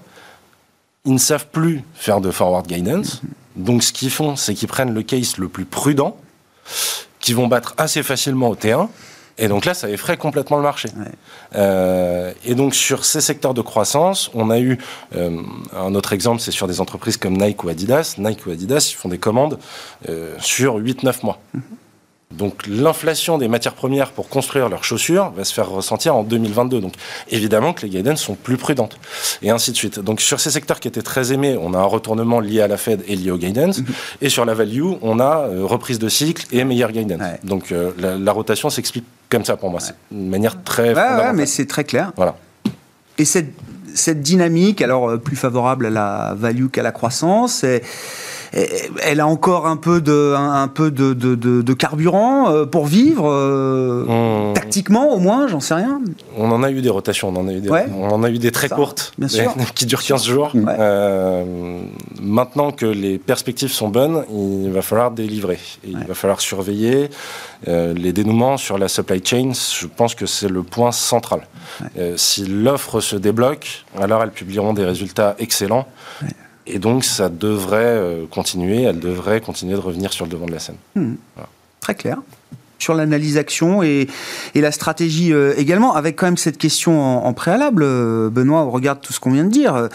ils ne savent plus faire de forward guidance. Donc ce qu'ils font, c'est qu'ils prennent le case le plus prudent, qui vont battre assez facilement au T1, et donc là, ça effraie complètement le marché. Euh, et donc sur ces secteurs de croissance, on a eu euh, un autre exemple, c'est sur des entreprises comme Nike ou Adidas. Nike ou Adidas, ils font des commandes euh, sur 8-9 mois. Mhm. Donc l'inflation des matières premières pour construire leurs chaussures va se faire ressentir en 2022. Donc évidemment que les guidance sont plus prudentes. Et ainsi de suite. Donc sur ces secteurs qui étaient très aimés, on a un retournement lié à la Fed et lié au guidance. Mhm. Et sur la value, on a euh, reprise de cycle et meilleure guidance. Donc euh, la, rotation s'explique comme ça pour moi. C'est une manière très... Ouais, mais c'est très clair. Voilà. Et cette, cette dynamique, alors euh, plus favorable à la value qu'à la croissance, c'est elle a encore un peu de, un, peu de, de, de, carburant euh, pour vivre, euh, tactiquement au moins, j'en sais rien. On en a eu des rotations, on en a eu des, on en a eu des très courtes, bien sûr. qui durent 15 jours. Euh, maintenant que les perspectives sont bonnes, il va falloir délivrer. il va falloir surveiller les dénouements sur la supply chain. Je pense que c'est le point central. si l'offre se débloque, alors elles publieront des résultats excellents. Et donc, ça devrait euh, continuer, elle devrait continuer de revenir sur le devant de la scène. Hmm. Très clair. Sur l'analyse action et, et, la stratégie euh, également, avec quand même cette question en, préalable, euh, Benoît, on regarde tout ce qu'on vient de dire.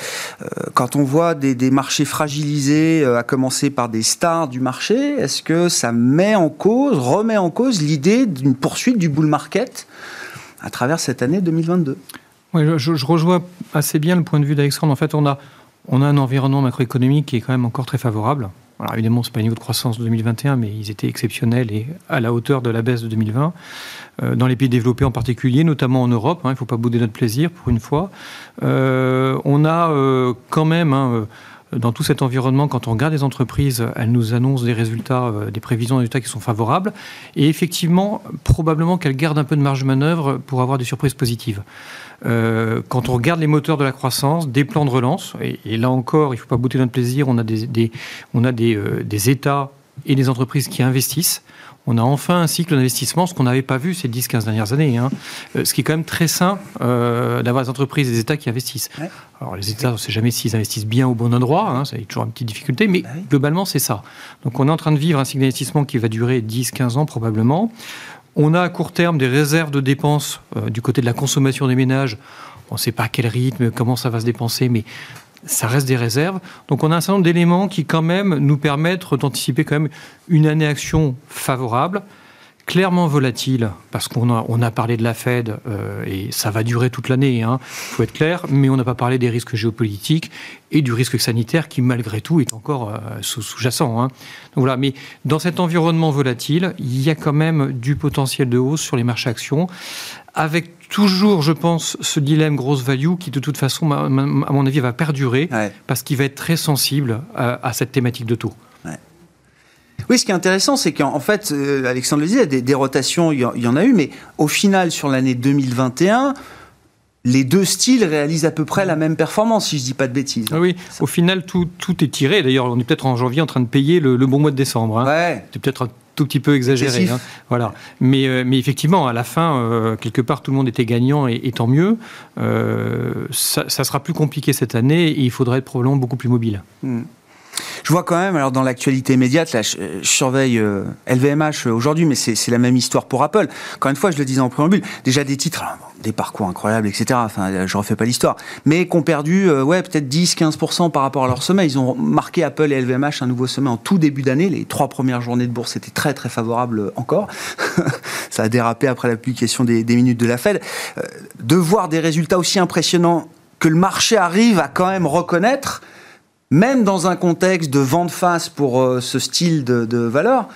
quand on voit des, des, marchés fragilisés, à commencer par des stars du marché, est-ce que ça met en cause, remet en cause l'idée d'une poursuite du bull market à travers cette année 2022 oui, je, je rejoins assez bien le point de vue d'Alexandre. En fait, on a, on a un environnement macroéconomique qui est quand même encore très favorable. Alors évidemment, ce n'est pas le niveau de croissance de 2021, mais ils étaient exceptionnels et à la hauteur de la baisse de 2020. Euh, dans les pays développés en particulier, notamment en Europe, hein, il ne faut pas bouder notre plaisir pour une fois. Euh, on a euh, quand même, hein, dans tout cet environnement, quand on regarde les entreprises, elles nous annoncent des résultats, des prévisions de résultats qui sont favorables. Et effectivement, probablement qu'elles gardent un peu de marge de manœuvre pour avoir des surprises positives. Euh, quand on regarde les moteurs de la croissance, des plans de relance, et, là encore, il ne faut pas bouter notre plaisir, on a des, euh, des, États et des entreprises qui investissent. On a enfin un cycle d'investissement, ce qu'on n'avait pas vu ces 10-15 dernières années. Hein. Euh, ce qui est quand même très sain d'avoir des entreprises et des États qui investissent. Alors les États, on ne sait jamais s'ils investissent bien au bon endroit, hein, ça a toujours une petite difficulté, mais bah globalement c'est ça. Donc on est en train de vivre un cycle d'investissement qui va durer 10-15 ans probablement. On a à court terme des réserves de dépenses euh, du côté de la consommation des ménages. On ne sait pas à quel rythme, comment ça va se dépenser, mais ça reste des réserves. Donc on a un certain nombre d'éléments qui quand même nous permettent d'anticiper quand même une année action favorable clairement volatile, parce qu'on a, on a parlé de la Fed, euh, et ça va durer toute l'année, il hein, faut être clair, mais on n'a pas parlé des risques géopolitiques et du risque sanitaire qui, malgré tout, est encore euh, sous-jacent. Hein. Voilà, mais dans cet environnement volatile, il y a quand même du potentiel de hausse sur les marchés actions, avec toujours, je pense, ce dilemme grosse value qui, de toute façon, à mon avis, va perdurer, parce qu'il va être très sensible à, à cette thématique de taux. Oui, ce qui est intéressant, c'est qu'en fait, euh, Alexandre le disait, des, rotations, il y, en a eu, mais au final, sur l'année 2021, les deux styles réalisent à peu près la même performance, si je ne dis pas de bêtises. Ah oui, au final, tout, tout est tiré. D'ailleurs, on est peut-être en janvier en train de payer le, bon mois de décembre. Hein. Ouais. C'est peut-être tout petit peu exagéré. Hein. Voilà. Mais, euh, mais effectivement, à la fin, euh, quelque part, tout le monde était gagnant et, tant mieux. ça, sera plus compliqué cette année et il faudra être probablement beaucoup plus mobile. Hmm. Je vois quand même, alors dans l'actualité immédiate, là, je, surveille LVMH aujourd'hui, mais c'est la même histoire pour Apple. Encore une fois, je le disais en préambule, déjà des titres, des parcours incroyables, etc. Enfin, je refais pas l'histoire. Mais qui ont perdu, ouais, peut-être 10-15% par rapport à leur sommet. Ils ont marqué Apple et LVMH un nouveau sommet en tout début d'année. Les trois premières journées de bourse étaient très très favorables encore. Ça a dérapé après la publication des minutes de la Fed. de voir des résultats aussi impressionnants que le marché arrive à quand même reconnaître, même dans un contexte de vente face pour euh, ce style de, valeur,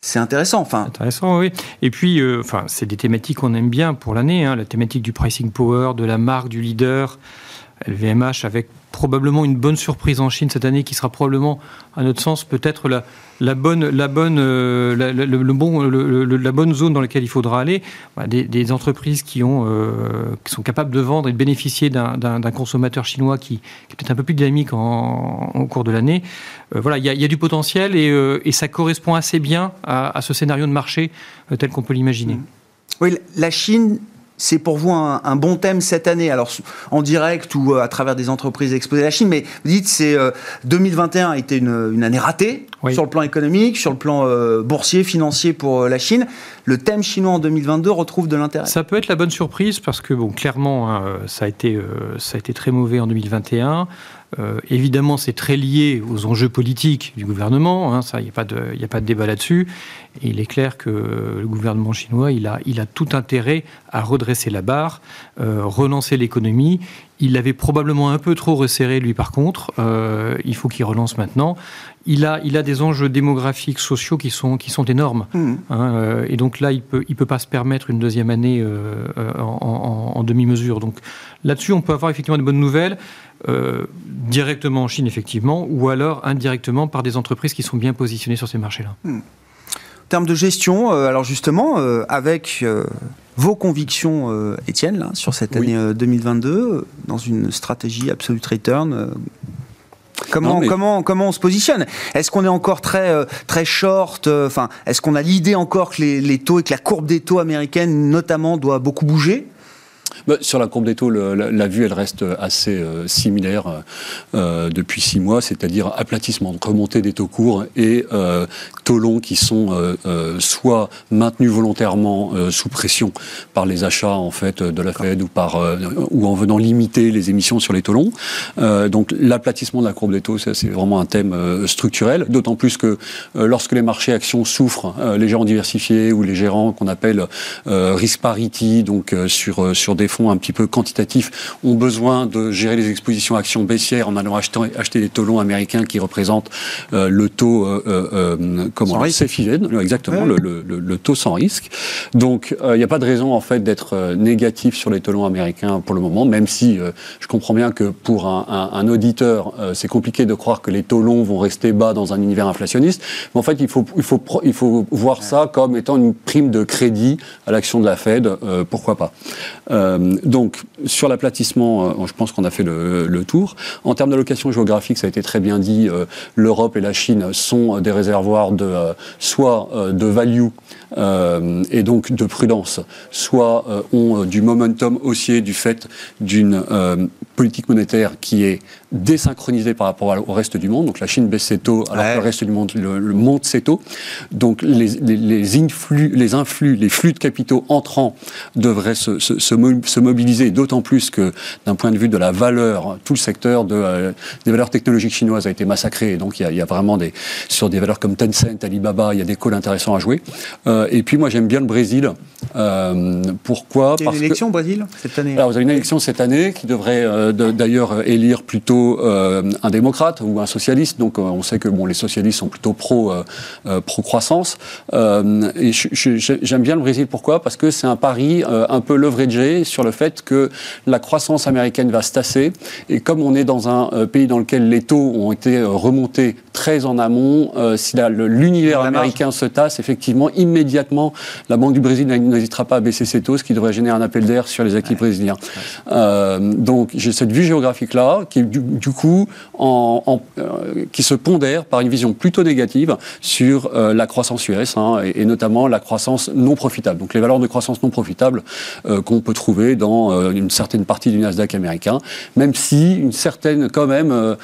c'est intéressant. Intéressant, oui. Et puis, euh, c'est des thématiques qu'on aime bien pour l'année. Hein, la thématique du pricing power, de la marque, du leader, LVMH avec probablement une bonne surprise en Chine cette année qui sera probablement, à notre sens, peut-être la, bonne, euh, zone dans laquelle il faudra aller. Bah, des, entreprises euh, qui sont capables de vendre et de bénéficier d'un consommateur chinois qui, est peut-être un peu plus dynamique au cours de l'année. Euh, voilà, il y, a du potentiel et, et, ça correspond assez bien à, à ce scénario de marché tel qu'on peut l'imaginer. Oui, la Chine c'est pour vous un, bon thème cette année Alors en direct ou euh, à travers des entreprises exposées à la Chine, mais vous dites c'est 2021 euh, a été une, année ratée sur le plan économique, sur le plan euh, boursier, financier pour la Chine. Le thème chinois en 2022 retrouve de l'intérêt. Ça peut être la bonne surprise parce que bon, clairement, hein, ça a été ça a été très mauvais en 2021. Euh, évidemment, c'est très lié aux enjeux politiques du gouvernement, hein, ça, il n'y a, pas de, a pas de débat là-dessus. Et il est clair que le gouvernement chinois, il a, il a tout intérêt à redresser la barre, euh, relancer l'économie. Il l'avait probablement un peu trop resserré, lui, par contre. Euh, il faut qu'il relance maintenant. Il a, il a des enjeux démographiques, sociaux qui sont, qui sont énormes. Mmh. Hein, et donc là, il ne peut, il peut pas se permettre une deuxième année en, en demi-mesure. Donc là-dessus, on peut avoir effectivement de bonnes nouvelles. Euh, directement en Chine, effectivement, ou alors indirectement par des entreprises qui sont bien positionnées sur ces marchés-là. Hmm. En termes de gestion, euh, alors justement, euh, avec vos convictions, Étienne, là, sur cette année 2022, dans une stratégie absolute return, Comment, comment, comment on se positionne? Est-ce qu'on est encore très, très short Enfin, est-ce qu'on a l'idée encore que les, les, taux et que la courbe des taux américaines, notamment, doit beaucoup bouger? Bah, sur la courbe des taux, la, vue, elle reste assez euh, similaire euh, euh, depuis six mois, c'est-à-dire aplatissement, remontée des taux courts et taux longs qui sont soit maintenus volontairement sous pression par les achats en fait de la Fed ou par ou en venant limiter les émissions sur les taux longs. donc l'aplatissement de la courbe des taux, c'est vraiment un thème structurel. D'autant plus que lorsque les marchés actions souffrent, les gérants diversifiés ou les gérants qu'on appelle risk parity, donc sur sur des fonds un petit peu quantitatifs ont besoin de gérer les expositions actions baissières en allant acheter, acheter des taux longs américains qui représentent euh, le taux euh, euh, comment exactement le, le, le, taux sans risque. Donc il n'y a pas de raison en fait d'être négatif sur les taux longs américains pour le moment, même si je comprends bien que pour un, un, un auditeur c'est compliqué de croire que les taux longs vont rester bas dans un univers inflationniste. Mais en fait il faut il faut il faut voir ça comme étant une prime de crédit à l'action de la Fed. pourquoi pas euh, donc, sur l'aplatissement, euh, je pense qu'on a fait le, tour. En termes d'allocation géographique, ça a été très bien dit, euh, l'Europe et la Chine sont des réservoirs de soit de value et donc de prudence, soit ont du momentum haussier du fait d'une politique monétaire qui est désynchronisée par rapport au reste du monde. Donc la Chine baisse ses taux alors que le reste du monde le, monte ses taux. Donc les, les, influx, les influx, les flux de capitaux entrants devraient se, se, se, mobiliser, d'autant plus que d'un point de vue de la valeur, tout le secteur de, euh, des valeurs technologiques chinoises a été massacré. Et donc il y, a, il y, a, vraiment des, sur des valeurs comme Tencent, Alibaba, il y a des calls intéressants à jouer. Euh, et puis moi j'aime bien le Brésil. Euh, pourquoi? Il y a une élection au Brésil cette année? Alors vous avez une élection cette année qui devrait d'ailleurs élire plutôt euh, un démocrate ou un socialiste. Donc on sait que bon les socialistes sont plutôt pro pro croissance. et j'aime bien le Brésil. Pourquoi? Parce que c'est un pari un peu leveragé sur le fait que la croissance américaine va se tasser. Et comme on est dans un pays dans lequel les taux ont été remontés très en amont, si l'univers américain se tasse, effectivement immédiatement la Banque du Brésil n'hésitera pas à baisser ses taux, ce qui devrait générer un appel d'air sur les actifs brésiliens. Euh, donc j'ai cette vue géographique-là, qui est du coup, en, qui se pondèrent par une vision plutôt négative sur la croissance US, hein, et, notamment la croissance non profitable. Donc les valeurs de croissance non profitable qu'on peut trouver dans une certaine partie du Nasdaq américain, même si une certaine, quand même,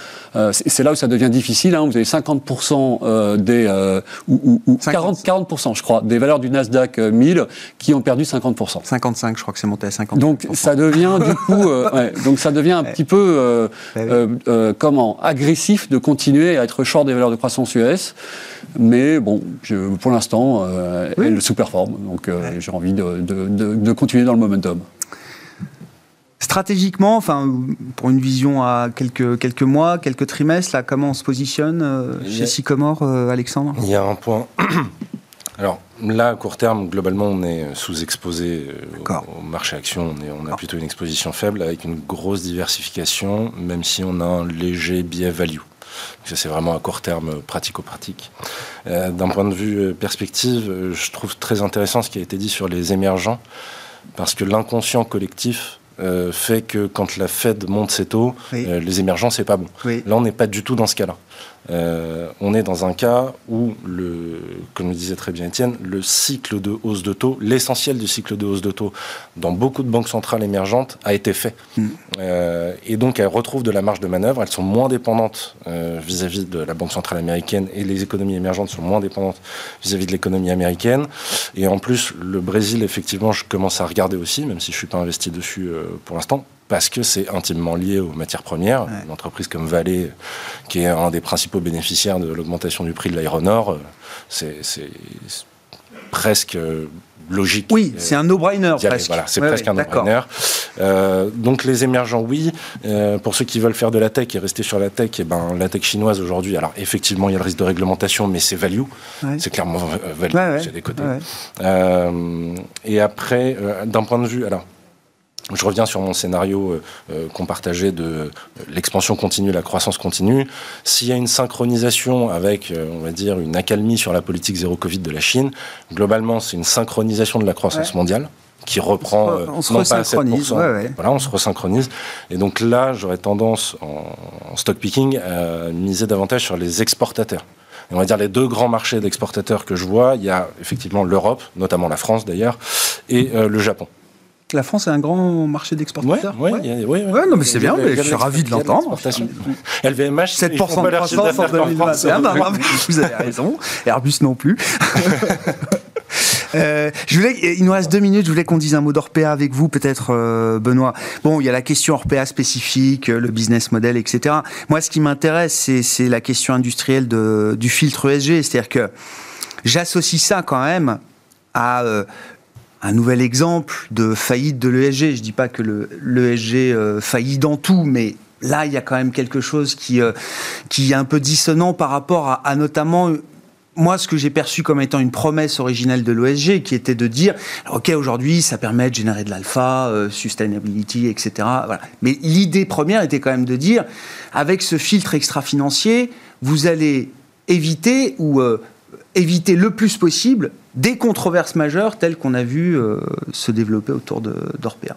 c'est là où ça devient difficile, hein, vous avez 50% des, ou, ou 40, 40%, je crois, des valeurs du Nasdaq 1000 qui ont perdu 50%. 55, je crois que c'est monté à 50. Donc ça devient du coup, euh, donc ça devient un petit peu euh, euh, comment agressif de continuer à être short des valeurs de croissance US. Mais bon, je, pour l'instant, elle sous-performe, donc j'ai envie de, de, continuer dans le momentum. Stratégiquement, enfin, pour une vision à quelques, quelques mois, quelques trimestres, là, comment on se positionne chez Sycomore, Alexandre? Il y a un point. Alors, Là, à court terme, globalement, on est sous-exposé euh, au, marché action. On, est, on a plutôt une exposition faible avec une grosse diversification, même si on a un léger biais value. Ça, c'est vraiment à court terme pratico-pratique. Euh, d'un point de vue euh, perspective, je trouve très intéressant ce qui a été dit sur les émergents, parce que l'inconscient collectif fait que quand la Fed monte ses taux, les émergents, c'est pas bon. Là, on n'est pas du tout dans ce cas-là. Euh, on est dans un cas où, le, comme le disait très bien Étienne, le cycle de hausse de taux, l'essentiel du cycle de hausse de taux dans beaucoup de banques centrales émergentes a été fait. Mm. Euh, et donc elles retrouvent de la marge de manœuvre, elles sont moins dépendantes euh, vis-à-vis de la Banque centrale américaine et les économies émergentes sont moins dépendantes vis-à-vis de l'économie américaine. Et en plus, le Brésil, effectivement, je commence à regarder aussi, même si je ne suis pas investi dessus pour l'instant, parce que c'est intimement lié aux matières premières. Une entreprise comme Vallée, qui est un des principaux bénéficiaires de l'augmentation du prix de l'aéronord, euh, c'est presque logique. Oui, c'est un no-brainer presque. Voilà, c'est presque un no-brainer. Euh, donc les émergents, oui. Euh, pour ceux qui veulent faire de la tech et rester sur la tech, et eh ben, la tech chinoise aujourd'hui, alors effectivement, il y a le risque de réglementation, mais c'est value. C'est clairement value, c'est des côtés. et après, d'un point de vue, alors je reviens sur mon scénario euh, euh, qu'on partageait de euh, l'expansion continue, la croissance continue. S'il y a une synchronisation avec, on va dire, une accalmie sur la politique zéro Covid de la Chine, globalement, c'est une synchronisation de la croissance mondiale qui reprend on se, resynchronise, Voilà, on se resynchronise. Et donc là, j'aurais tendance, en, stock picking, à miser davantage sur les exportateurs. Et on va dire les deux grands marchés d'exportateurs que je vois, il y a effectivement l'Europe, notamment la France d'ailleurs, et le Japon. La France est un grand marché d'exportateurs. Oui, oui, oui. non, mais c'est bien, je suis ravi de l'entendre. LVMH, 7% de croissance en 2021, bah, vous avez raison. Airbus non plus. Euh, je voulais, il nous reste deux minutes. Je voulais qu'on dise un mot d'Orpea avec vous, peut-être, euh, Benoît. Bon, il y a la question Orpea spécifique, euh, le business model, etc. Moi, ce qui m'intéresse, c'est la question industrielle de, du filtre ESG. C'est-à-dire que j'associe ça quand même à un nouvel exemple de faillite de l'ESG. Je ne dis pas que l'ESG euh, faillit dans tout, mais là, il y a quand même quelque chose qui, euh, est un peu dissonant par rapport à, notamment moi, ce que j'ai perçu comme étant une promesse originelle de l'OSG, qui était de dire, OK, aujourd'hui, ça permet de générer de l'alpha, euh, sustainability, etc. Mais l'idée première était quand même de dire, avec ce filtre extra-financier, vous allez éviter ou éviter le plus possible des controverses majeures telles qu'on a vu euh, se développer autour d'Orpea.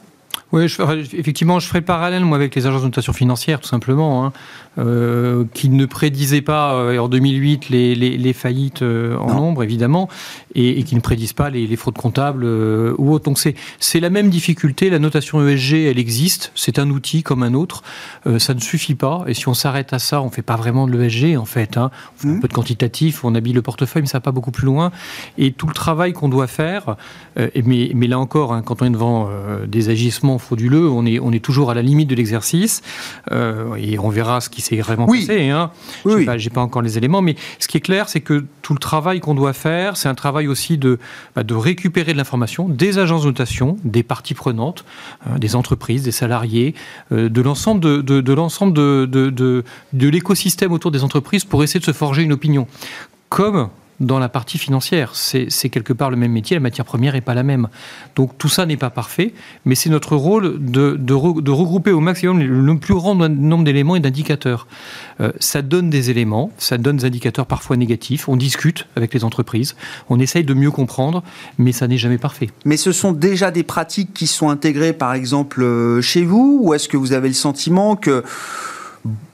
Oui, effectivement, je ferai le parallèle moi avec les agences de notation financière, tout simplement. Hein. Euh, qui ne prédisait pas euh, en 2008 les, les, faillites euh, en nombre, évidemment, et, qui ne prédisent pas les, fraudes comptables ou autres. Donc c'est la même difficulté. La notation ESG, elle existe. C'est un outil comme un autre. ça ne suffit pas. Et si on s'arrête à ça, on ne fait pas vraiment de l'ESG, en fait. Hein. On fait un mmh. peu de quantitatif, on habille le portefeuille, mais ça va pas beaucoup plus loin. Et tout le travail qu'on doit faire, mais, mais, là encore, hein, quand on est devant des agissements frauduleux, on est, on est toujours à la limite de l'exercice. et on verra ce qui c'est vraiment oui. passé. Hein. Je n'ai pas, encore les éléments, mais ce qui est clair, c'est que tout le travail qu'on doit faire, c'est un travail aussi de, bah, de récupérer de l'information des agences de notation, des parties prenantes, hein, des entreprises, des salariés, euh, de l'ensemble de, de, de l'ensemble de, de, de l'écosystème autour des entreprises pour essayer de se forger une opinion. Comme dans la partie financière. C'est quelque part le même métier, la matière première n'est pas la même. Donc tout ça n'est pas parfait, mais c'est notre rôle de, regrouper au maximum le plus grand nombre d'éléments et d'indicateurs. Euh, ça donne des éléments, ça donne des indicateurs parfois négatifs, on discute avec les entreprises, on essaye de mieux comprendre, mais ça n'est jamais parfait. Mais ce sont déjà des pratiques qui sont intégrées par exemple euh, chez vous, ou est-ce que vous avez le sentiment que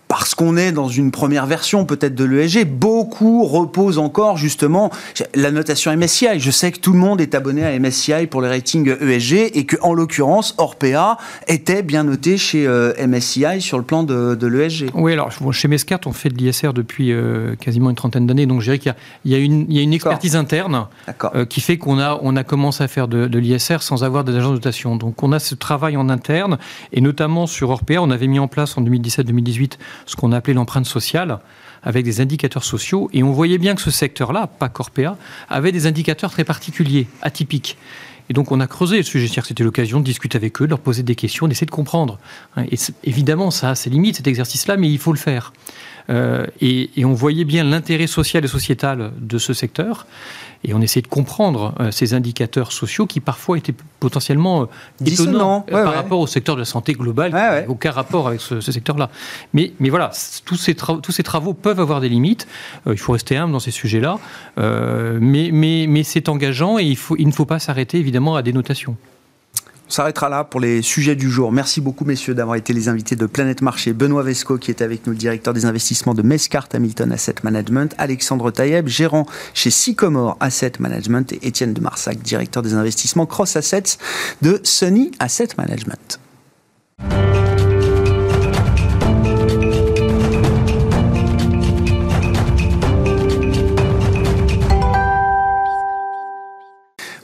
parce qu'on est dans une première version peut-être de l'ESG, beaucoup reposent encore justement la notation MSCI. Je sais que tout le monde est abonné à MSCI pour les ratings ESG et que en l'occurrence Orpea était bien noté chez euh, MSCI sur le plan de, l'ESG. Oui, alors chez Mescart, on fait de l'ISR depuis euh, quasiment une trentaine d'années, donc je dirais qu'il y, a une expertise interne euh, qui fait qu'on a, on a commencé à faire de, de l'ISR sans avoir des agents de notation. Donc on a ce travail en interne et notamment sur Orpea, on avait mis en place en 2017-2018 ce qu'on appelait l'empreinte sociale avec des indicateurs sociaux. Et on voyait bien que ce secteur-là, pas Corpea, avait des indicateurs très particuliers, atypiques. Et donc on a creusé le sujet, c'était l'occasion de discuter avec eux, de leur poser des questions, d'essayer de comprendre. Et évidemment, ça a ses limites, cet exercice-là, mais il faut le faire. Euh, et, on voyait bien l'intérêt social et sociétal de ce secteur. Et on essayait de comprendre euh, ces indicateurs sociaux qui parfois étaient potentiellement euh, étonnants par rapport au secteur de la santé globale, qui aucun rapport avec ce, secteur-là. Mais, mais voilà, tous ces, tous ces travaux peuvent avoir des limites. il faut rester humble dans ces sujets-là. mais mais, mais c'est engageant et il, faut, il ne faut pas s'arrêter évidemment à des notations. On s'arrêtera là pour les sujets du jour. Merci beaucoup, messieurs, d'avoir été les invités de Planète Marché. Benoît Vesco, qui est avec nous, le directeur des investissements de Mescart Hamilton Asset Management. Alexandre Taïeb, gérant chez Sycomore Asset Management. Et Étienne de Marsac, directeur des investissements Cross Assets de Sunny Asset Management.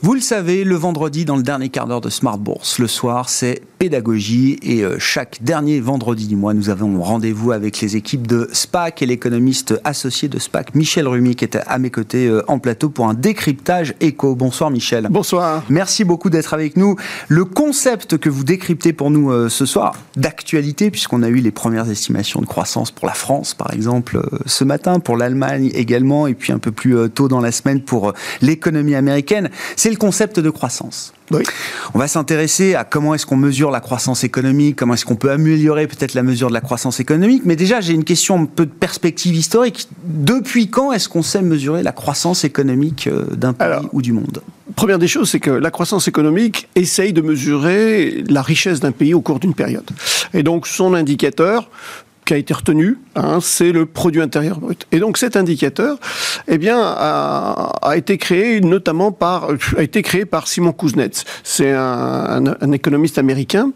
Vous le savez, le vendredi, dans le dernier quart d'heure de Smart Bourse, le soir, c'est pédagogie. Et euh, chaque dernier vendredi du mois, nous avons rendez-vous avec les équipes de SPAC et l'économiste associé de SPAC, Michel Rumi, qui est à mes côtés euh, en plateau pour un décryptage éco. Bonsoir Michel. Bonsoir. Merci beaucoup d'être avec nous. Le concept que vous décryptez pour nous euh, ce soir, d'actualité, puisqu'on a eu les premières estimations de croissance pour la France, par exemple, ce matin, pour l'Allemagne également, et puis un peu plus tôt dans la semaine pour l'économie américaine, c'est le concept de croissance. On va s'intéresser à comment est-ce qu'on mesure la croissance économique, comment est-ce qu'on peut améliorer peut-être la mesure de la croissance économique. Mais déjà, j'ai une question un peu de perspective historique. Depuis quand est-ce qu'on sait mesurer la croissance économique euh, d'un pays ou du monde? Première des choses, c'est que la croissance économique essaye de mesurer la richesse d'un pays au cours d'une période. Et donc, son indicateur, qui a été retenu, hein, c'est le produit intérieur brut. Et donc cet indicateur, eh bien, a, été créé notamment par, a été créé par Simon Kuznets. C'est un, économiste américain.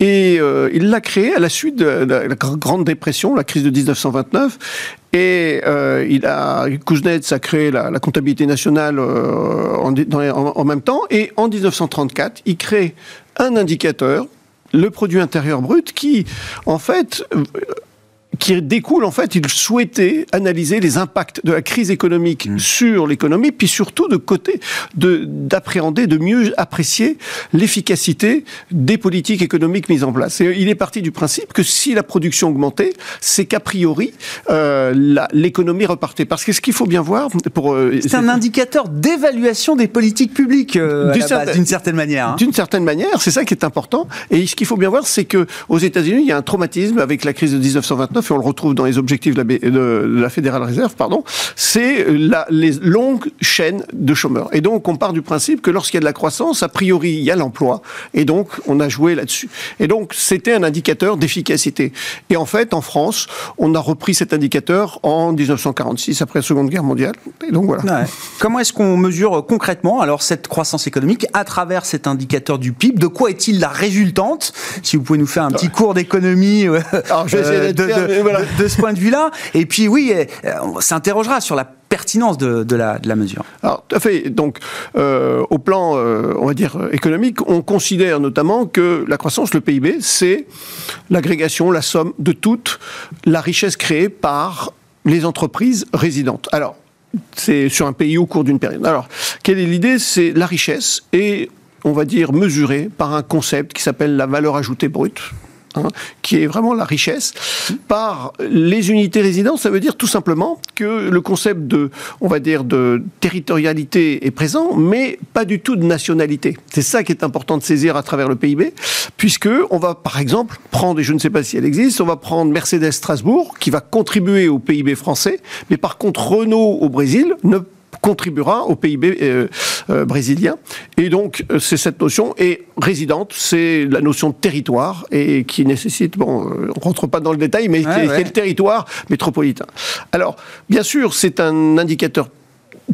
Et euh, il l'a créé à la suite de la, Grande Dépression, la crise de 1929. Et euh, il a, Kuznets a créé la, comptabilité nationale euh, en même temps. Et en 1934, il crée un indicateur le produit intérieur brut qui, en fait, qui découle, en fait, il souhaitait analyser les impacts de la crise économique mmh. sur l'économie, puis surtout de côté, d'appréhender, de, mieux apprécier l'efficacité des politiques économiques mises en place. Et il est parti du principe que si la production augmentait, c'est qu'a priori euh, l'économie repartait. Parce que ce qu'il faut bien voir, pour euh, c'est un indicateur d'évaluation des politiques publiques euh, d'une certaine manière. Hein. D'une certaine manière, c'est ça qui est important. Et ce qu'il faut bien voir, c'est que aux États-Unis, il y a un traumatisme avec la crise de 1929 et on le retrouve dans les objectifs de la, de la Fédérale Réserve, pardon, c'est les longues chaînes de chômeurs. Et donc, on part du principe que lorsqu'il y a de la croissance, a priori, il y a l'emploi. Et donc, on a joué là-dessus. Et donc, c'était un indicateur d'efficacité. Et en fait, en France, on a repris cet indicateur en 1946, après la Seconde Guerre mondiale. Et donc, voilà. Comment est-ce qu'on mesure concrètement, alors, cette croissance économique à travers cet indicateur du PIB De quoi est-il la résultante? Si vous pouvez nous faire un petit cours d'économie. alors, je vais essayer euh, de, de, ce point de vue-là. Et puis oui, euh, on s'interrogera sur la pertinence de, la, mesure. Alors, tout à fait. Donc, euh, au plan, euh, on va dire, économique, on considère notamment que la croissance, le PIB, c'est l'agrégation, la somme de toute la richesse créée par les entreprises résidentes. Alors, c'est sur un pays au cours d'une période. Alors, quelle est l'idée? C'est la richesse et on va dire mesurée par un concept qui s'appelle la valeur ajoutée brute. Hein, qui est vraiment la richesse, par les unités résidentes, ça veut dire tout simplement que le concept de, on va dire, de territorialité est présent, mais pas du tout de nationalité. C'est ça qui est important de saisir à travers le PIB, puisque on va, par exemple, prendre, et je ne sais pas si elle existe, on va prendre Mercedes Strasbourg, qui va contribuer au PIB français, mais par contre Renault au Brésil ne contribuera au PIB euh, brésilien. Et donc, c'est cette notion. Et résidente, c'est la notion de territoire et qui nécessite, bon, on rentre pas dans le détail, mais qui est le territoire métropolitain. Alors, bien sûr, c'est un indicateur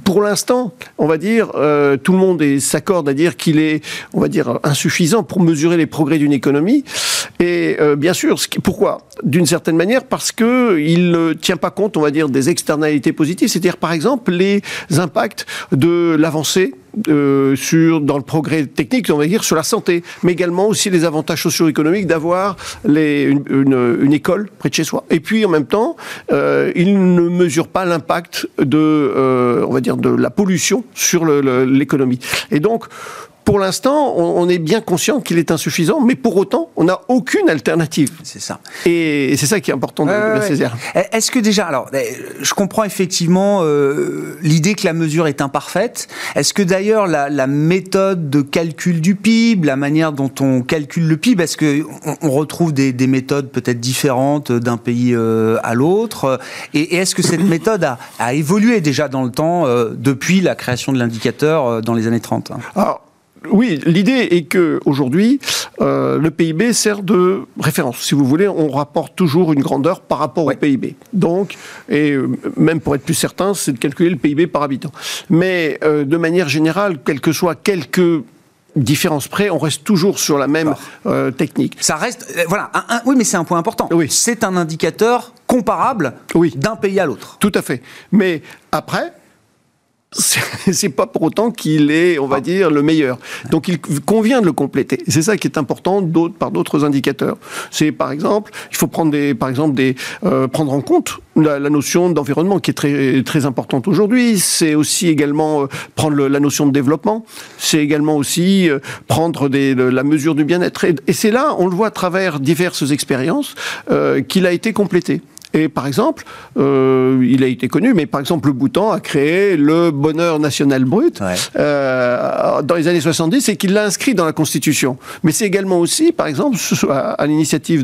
pour l'instant, on va dire, euh, tout le monde s'accorde à dire qu'il est, on va dire, insuffisant pour mesurer les progrès d'une économie. Et euh, bien sûr, pourquoi? D'une certaine manière, parce que il ne tient pas compte, on va dire, des externalités positives, c'est-à-dire par exemple les impacts de l'avancée euh, sur dans le progrès technique, on va dire, sur la santé, mais également aussi les avantages socio-économiques d'avoir une, une, une, école près de chez soi. Et puis en même temps, euh, ne mesure pas l'impact de, euh, on va dire, de la pollution sur l'économie. Et donc, pour l'instant, on, est bien conscient qu'il est insuffisant, mais pour autant, on n'a aucune alternative. C'est ça. Et c'est ça qui est important de, la saisir. Est-ce que déjà, alors, eh, je comprends effectivement euh, l'idée que la mesure est imparfaite. Est-ce que d'ailleurs la, méthode de calcul du PIB, la manière dont on calcule le PIB, est-ce que on, retrouve des, méthodes peut-être différentes d'un pays euh, à l'autre? Et, est-ce que cette méthode a, évolué déjà dans le temps euh, depuis la création de l'indicateur dans les années 30 Alors, oui, l'idée est que aujourd'hui, euh, le PIB sert de référence. Si vous voulez, on rapporte toujours une grandeur par rapport au PIB. Donc, et euh, même pour être plus certain, c'est de calculer le PIB par habitant. Mais euh, de manière générale, quel que soit quelques différences près, on reste toujours sur la même technique. Ça reste, voilà, oui, mais c'est un point important. Oui. C'est un indicateur comparable oui. d'un pays à l'autre. Tout à fait. Mais après, c'est pas pour autant qu'il est, on va dire, le meilleur. Donc il convient de le compléter. C'est ça qui est important par d'autres indicateurs. C'est par exemple, il faut prendre des, par exemple des, euh, prendre en compte la, notion d'environnement qui est très très importante aujourd'hui. C'est aussi également euh, prendre la notion de développement. C'est également aussi euh, prendre des, la mesure du bien-être. Et, c'est là, on le voit à travers diverses expériences, qu'il a été complété. Et par exemple, euh, il a été connu, mais par exemple, le Bhoutan a créé le bonheur national brut euh, dans les années 70 et qu'il l'a inscrit dans la Constitution. Mais c'est également aussi, par exemple, à, l'initiative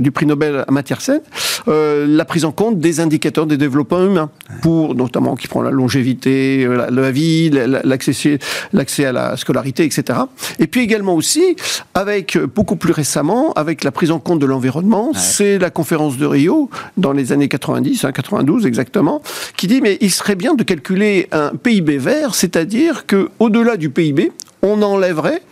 du prix Nobel Amartya euh, la prise en compte des indicateurs des développements humains, pour notamment qui prend la longévité, euh, la, la vie, l'accès à la scolarité, etc. Et puis également aussi, avec beaucoup plus récemment, avec la prise en compte de l'environnement, c'est la conférence de Rio dans les années 90, 92 hein, exactement, qui dit mais il serait bien de calculer un PIB vert, c'est-à-dire que au-delà du PIB, on enlèverait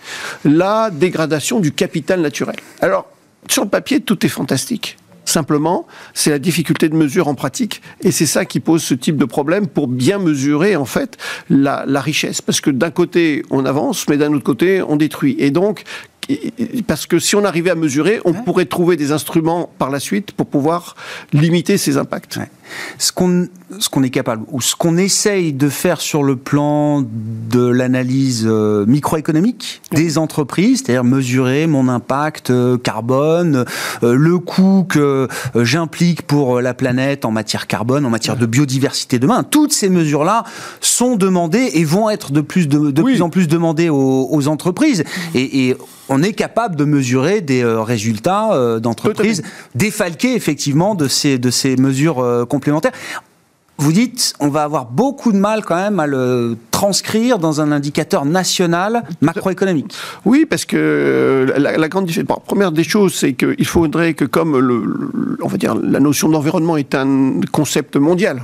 la dégradation du capital naturel. Alors, sur le papier, tout est fantastique. Simplement, c'est la difficulté de mesure en pratique, et c'est ça qui pose ce type de problème pour bien mesurer en fait la, la richesse. Parce que d'un côté, on avance, mais d'un autre côté, on détruit. Et donc, parce que si on arrivait à mesurer, on pourrait trouver des instruments par la suite pour pouvoir limiter ces impacts. Ce qu'on ce qu'on est capable ou ce qu'on essaye de faire sur le plan de l'analyse euh, microéconomique des entreprises, c'est-à-dire mesurer mon impact euh, carbone, euh, le coût que j'implique pour la planète en matière carbone, en matière de biodiversité demain, toutes ces mesures-là sont demandées et vont être de plus de, plus en plus demandées aux, entreprises. Et, et on est capable de mesurer des euh, résultats euh, d'entreprise défalqués effectivement de ces, de ces mesures euh, complémentaires. Vous dites, on va avoir beaucoup de mal quand même à le transcrire dans un indicateur national macroéconomique. Oui, parce que la, grande première des choses, c'est qu'il faudrait que, comme le, on va dire, la notion d'environnement est un concept mondial,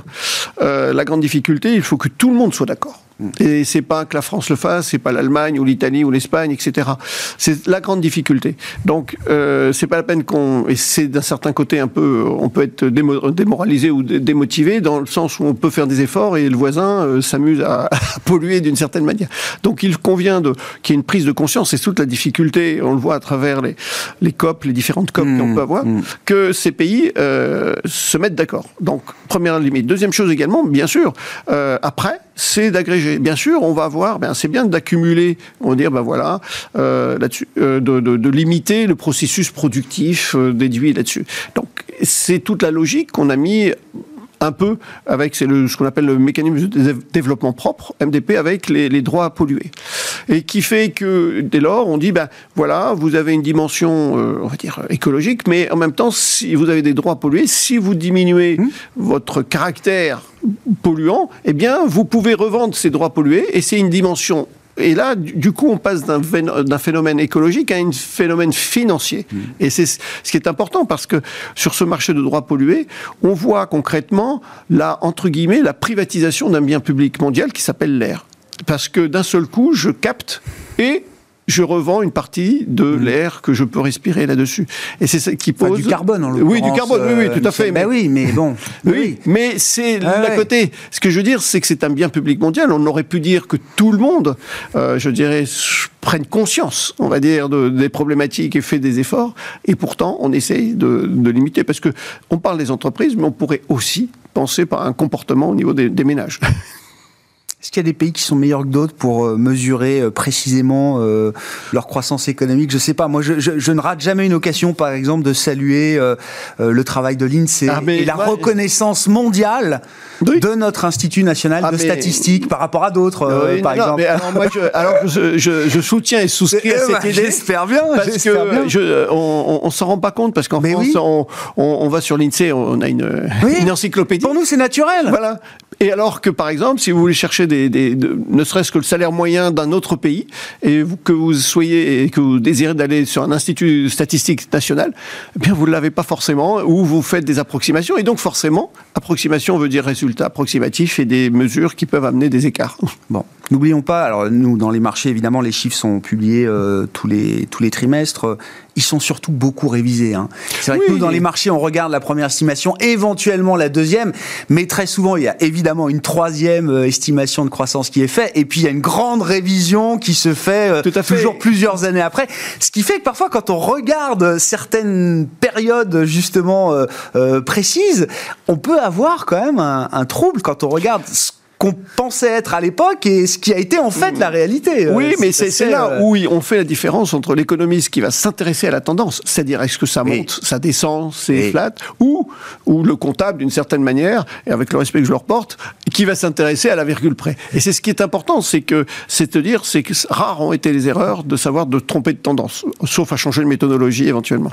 la grande difficulté, il faut que tout le monde soit d'accord. Et c'est pas que la France le fasse, c'est pas l'Allemagne ou l'Italie ou l'Espagne, etc. C'est la grande difficulté. Donc euh, c'est pas la peine qu'on et c'est d'un certain côté un peu on peut être démoralisé ou démotivé dans le sens où on peut faire des efforts et le voisin euh, s'amuse à, d'une certaine manière. Donc il convient qu'il y ait une prise de conscience. C'est toute la difficulté. On le voit à travers les les COP, les différentes COP qu'on mmh, peut avoir, mmh. que ces pays euh, se mettent d'accord. Donc première limite. Deuxième chose également, bien sûr. Euh, après c'est d'agréger. Bien sûr, on va voir, ben c'est bien d'accumuler, on va dire, ben voilà, euh, là-dessus, de, de, de, limiter le processus productif déduit là-dessus. Donc, c'est toute la logique qu'on a mis un peu avec c'est ce qu'on appelle le mécanisme de développement propre, MDP, avec les, les, droits à polluer. Et qui fait que, dès lors, on dit, ben voilà, vous avez une dimension, euh, on va dire, écologique, mais en même temps, si vous avez des droits à polluer, si vous diminuez mmh. votre caractère polluant, eh bien, vous pouvez revendre ces droits pollués, et c'est une dimension et là, du coup, on passe d'un phénomène écologique à un phénomène financier. Mmh. Et c'est ce qui est important parce que sur ce marché de droits pollués, on voit concrètement la, entre guillemets, la privatisation d'un bien public mondial qui s'appelle l'air. Parce que d'un seul coup, je capte et je revends une partie de mmh. l'air que je peux respirer là-dessus. Et c'est ça qui pose. du carbone, en Oui, du carbone, oui, oui, tout à fait. Ben oui, mais bon. oui, mais c'est ah l'à côté. Ce que je veux dire, c'est que c'est un bien public mondial. On aurait pu dire que tout le monde, euh, je dirais, prenne conscience, on va dire, de, des problématiques et fait des efforts. Et pourtant, on essaye de, de limiter. Parce que on parle des entreprises, mais on pourrait aussi penser par un comportement au niveau des, des ménages. Est-ce qu'il y a des pays qui sont meilleurs que d'autres pour euh, mesurer euh, précisément euh, leur croissance économique? Je ne sais pas. Moi, je, je, ne rate jamais une occasion, par exemple, de saluer le travail de l'INSEE ah, et la reconnaissance mondiale de notre Institut national ah, de statistique par rapport à d'autres, par exemple. alors, moi, je, je, soutiens et souscris à cette idée. J'espère bien. Parce que on, ne s'en rend pas compte parce qu'en France, on, on, va sur l'INSEE, on a une, une encyclopédie. Pour nous, c'est naturel. Voilà. Et alors que, par exemple, si vous voulez chercher ne serait-ce que le salaire moyen d'un autre pays, et que vous soyez et que vous désirez d'aller sur un institut statistique national, eh bien vous ne l'avez pas forcément, ou vous faites des approximations, et donc forcément, approximation veut dire résultat approximatif et des mesures qui peuvent amener des écarts. Bon, n'oublions pas, alors nous, dans les marchés, évidemment, les chiffres sont publiés euh, tous les trimestres ils sont surtout beaucoup révisés. Hein. C'est vrai que nous, dans les marchés, on regarde la première estimation, éventuellement la deuxième, mais très souvent, il y a évidemment une troisième euh, estimation de croissance qui est faite, et puis il y a une grande révision qui se fait, euh, toujours plusieurs années après. Ce qui fait que parfois, quand on regarde certaines périodes justement euh, précises, on peut avoir quand même un, un trouble quand on regarde ce qu'on pensait être à l'époque et ce qui a été en fait la réalité. Euh, oui, mais c'est là euh, où on fait la différence entre l'économiste qui va s'intéresser à la tendance, c'est-à-dire est-ce que ça monte, ça descend, c'est flat, ou, ou le comptable d'une certaine manière, et avec le respect que je leur porte, qui va s'intéresser à la virgule près. Et c'est ce qui est important, c'est que, c'est de dire, c'est que rares ont été les erreurs de savoir de tromper de tendance, sauf à changer de méthodologie éventuellement.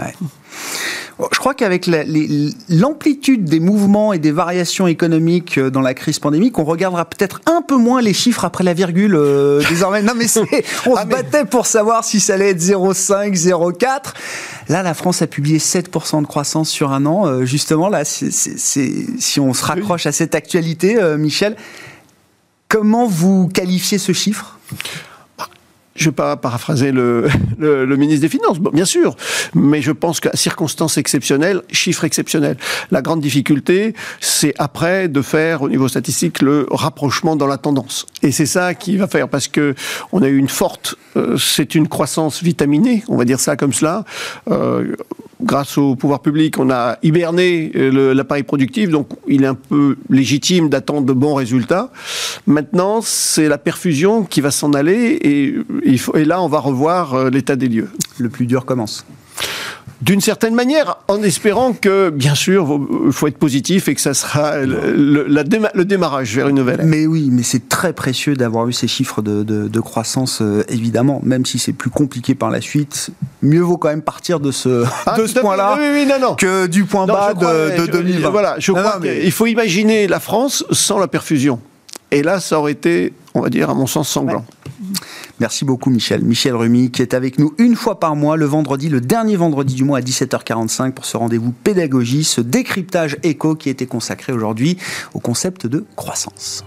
Je crois qu'avec l'amplitude des mouvements et des variations économiques euh, dans la crise pandémique, on peut-être un peu moins les chiffres après la virgule euh, désormais. Non, mais on ah, se battait pour savoir si ça allait être 0,5, 0,4. Là, la France a publié 7% de croissance sur un an. Euh, justement, là, si on se raccroche à cette actualité, Michel, comment vous qualifiez ce chiffre? Je ne vais pas paraphraser le, le, ministre des Finances, bien sûr, mais je pense qu'à circonstances exceptionnelles, chiffres exceptionnels. La grande difficulté, c'est après de faire au niveau statistique le rapprochement dans la tendance. Et c'est ça qui va faire, parce que on a eu une forte, euh, c'est une croissance vitaminée, on va dire ça comme cela. Euh, grâce au pouvoir public, on a hiberné euh, l'appareil productif, donc il est un peu légitime d'attendre de bons résultats. Maintenant, c'est la perfusion qui va s'en aller et, et là, on va revoir euh, l'état des lieux. Le plus dur commence d'une certaine manière, en espérant que, bien sûr, il faut être positif et que ça sera le, démarrage vers une nouvelle ère. Mais oui, mais c'est très précieux d'avoir eu ces chiffres de, croissance, euh, évidemment, même si c'est plus compliqué par la suite. Mieux vaut quand même partir de ce, ah, ce point-là que du point bas de, 2020. voilà, je crois qu'il faut imaginer la France sans la perfusion. Et là, ça aurait été, on va dire, à mon sens, sanglant. Merci beaucoup Michel. Michel Rumi qui est avec nous une fois par mois, le vendredi, le dernier vendredi du mois à 17h45 pour ce rendez-vous pédagogie, ce décryptage éco qui été consacré aujourd'hui au concept de croissance.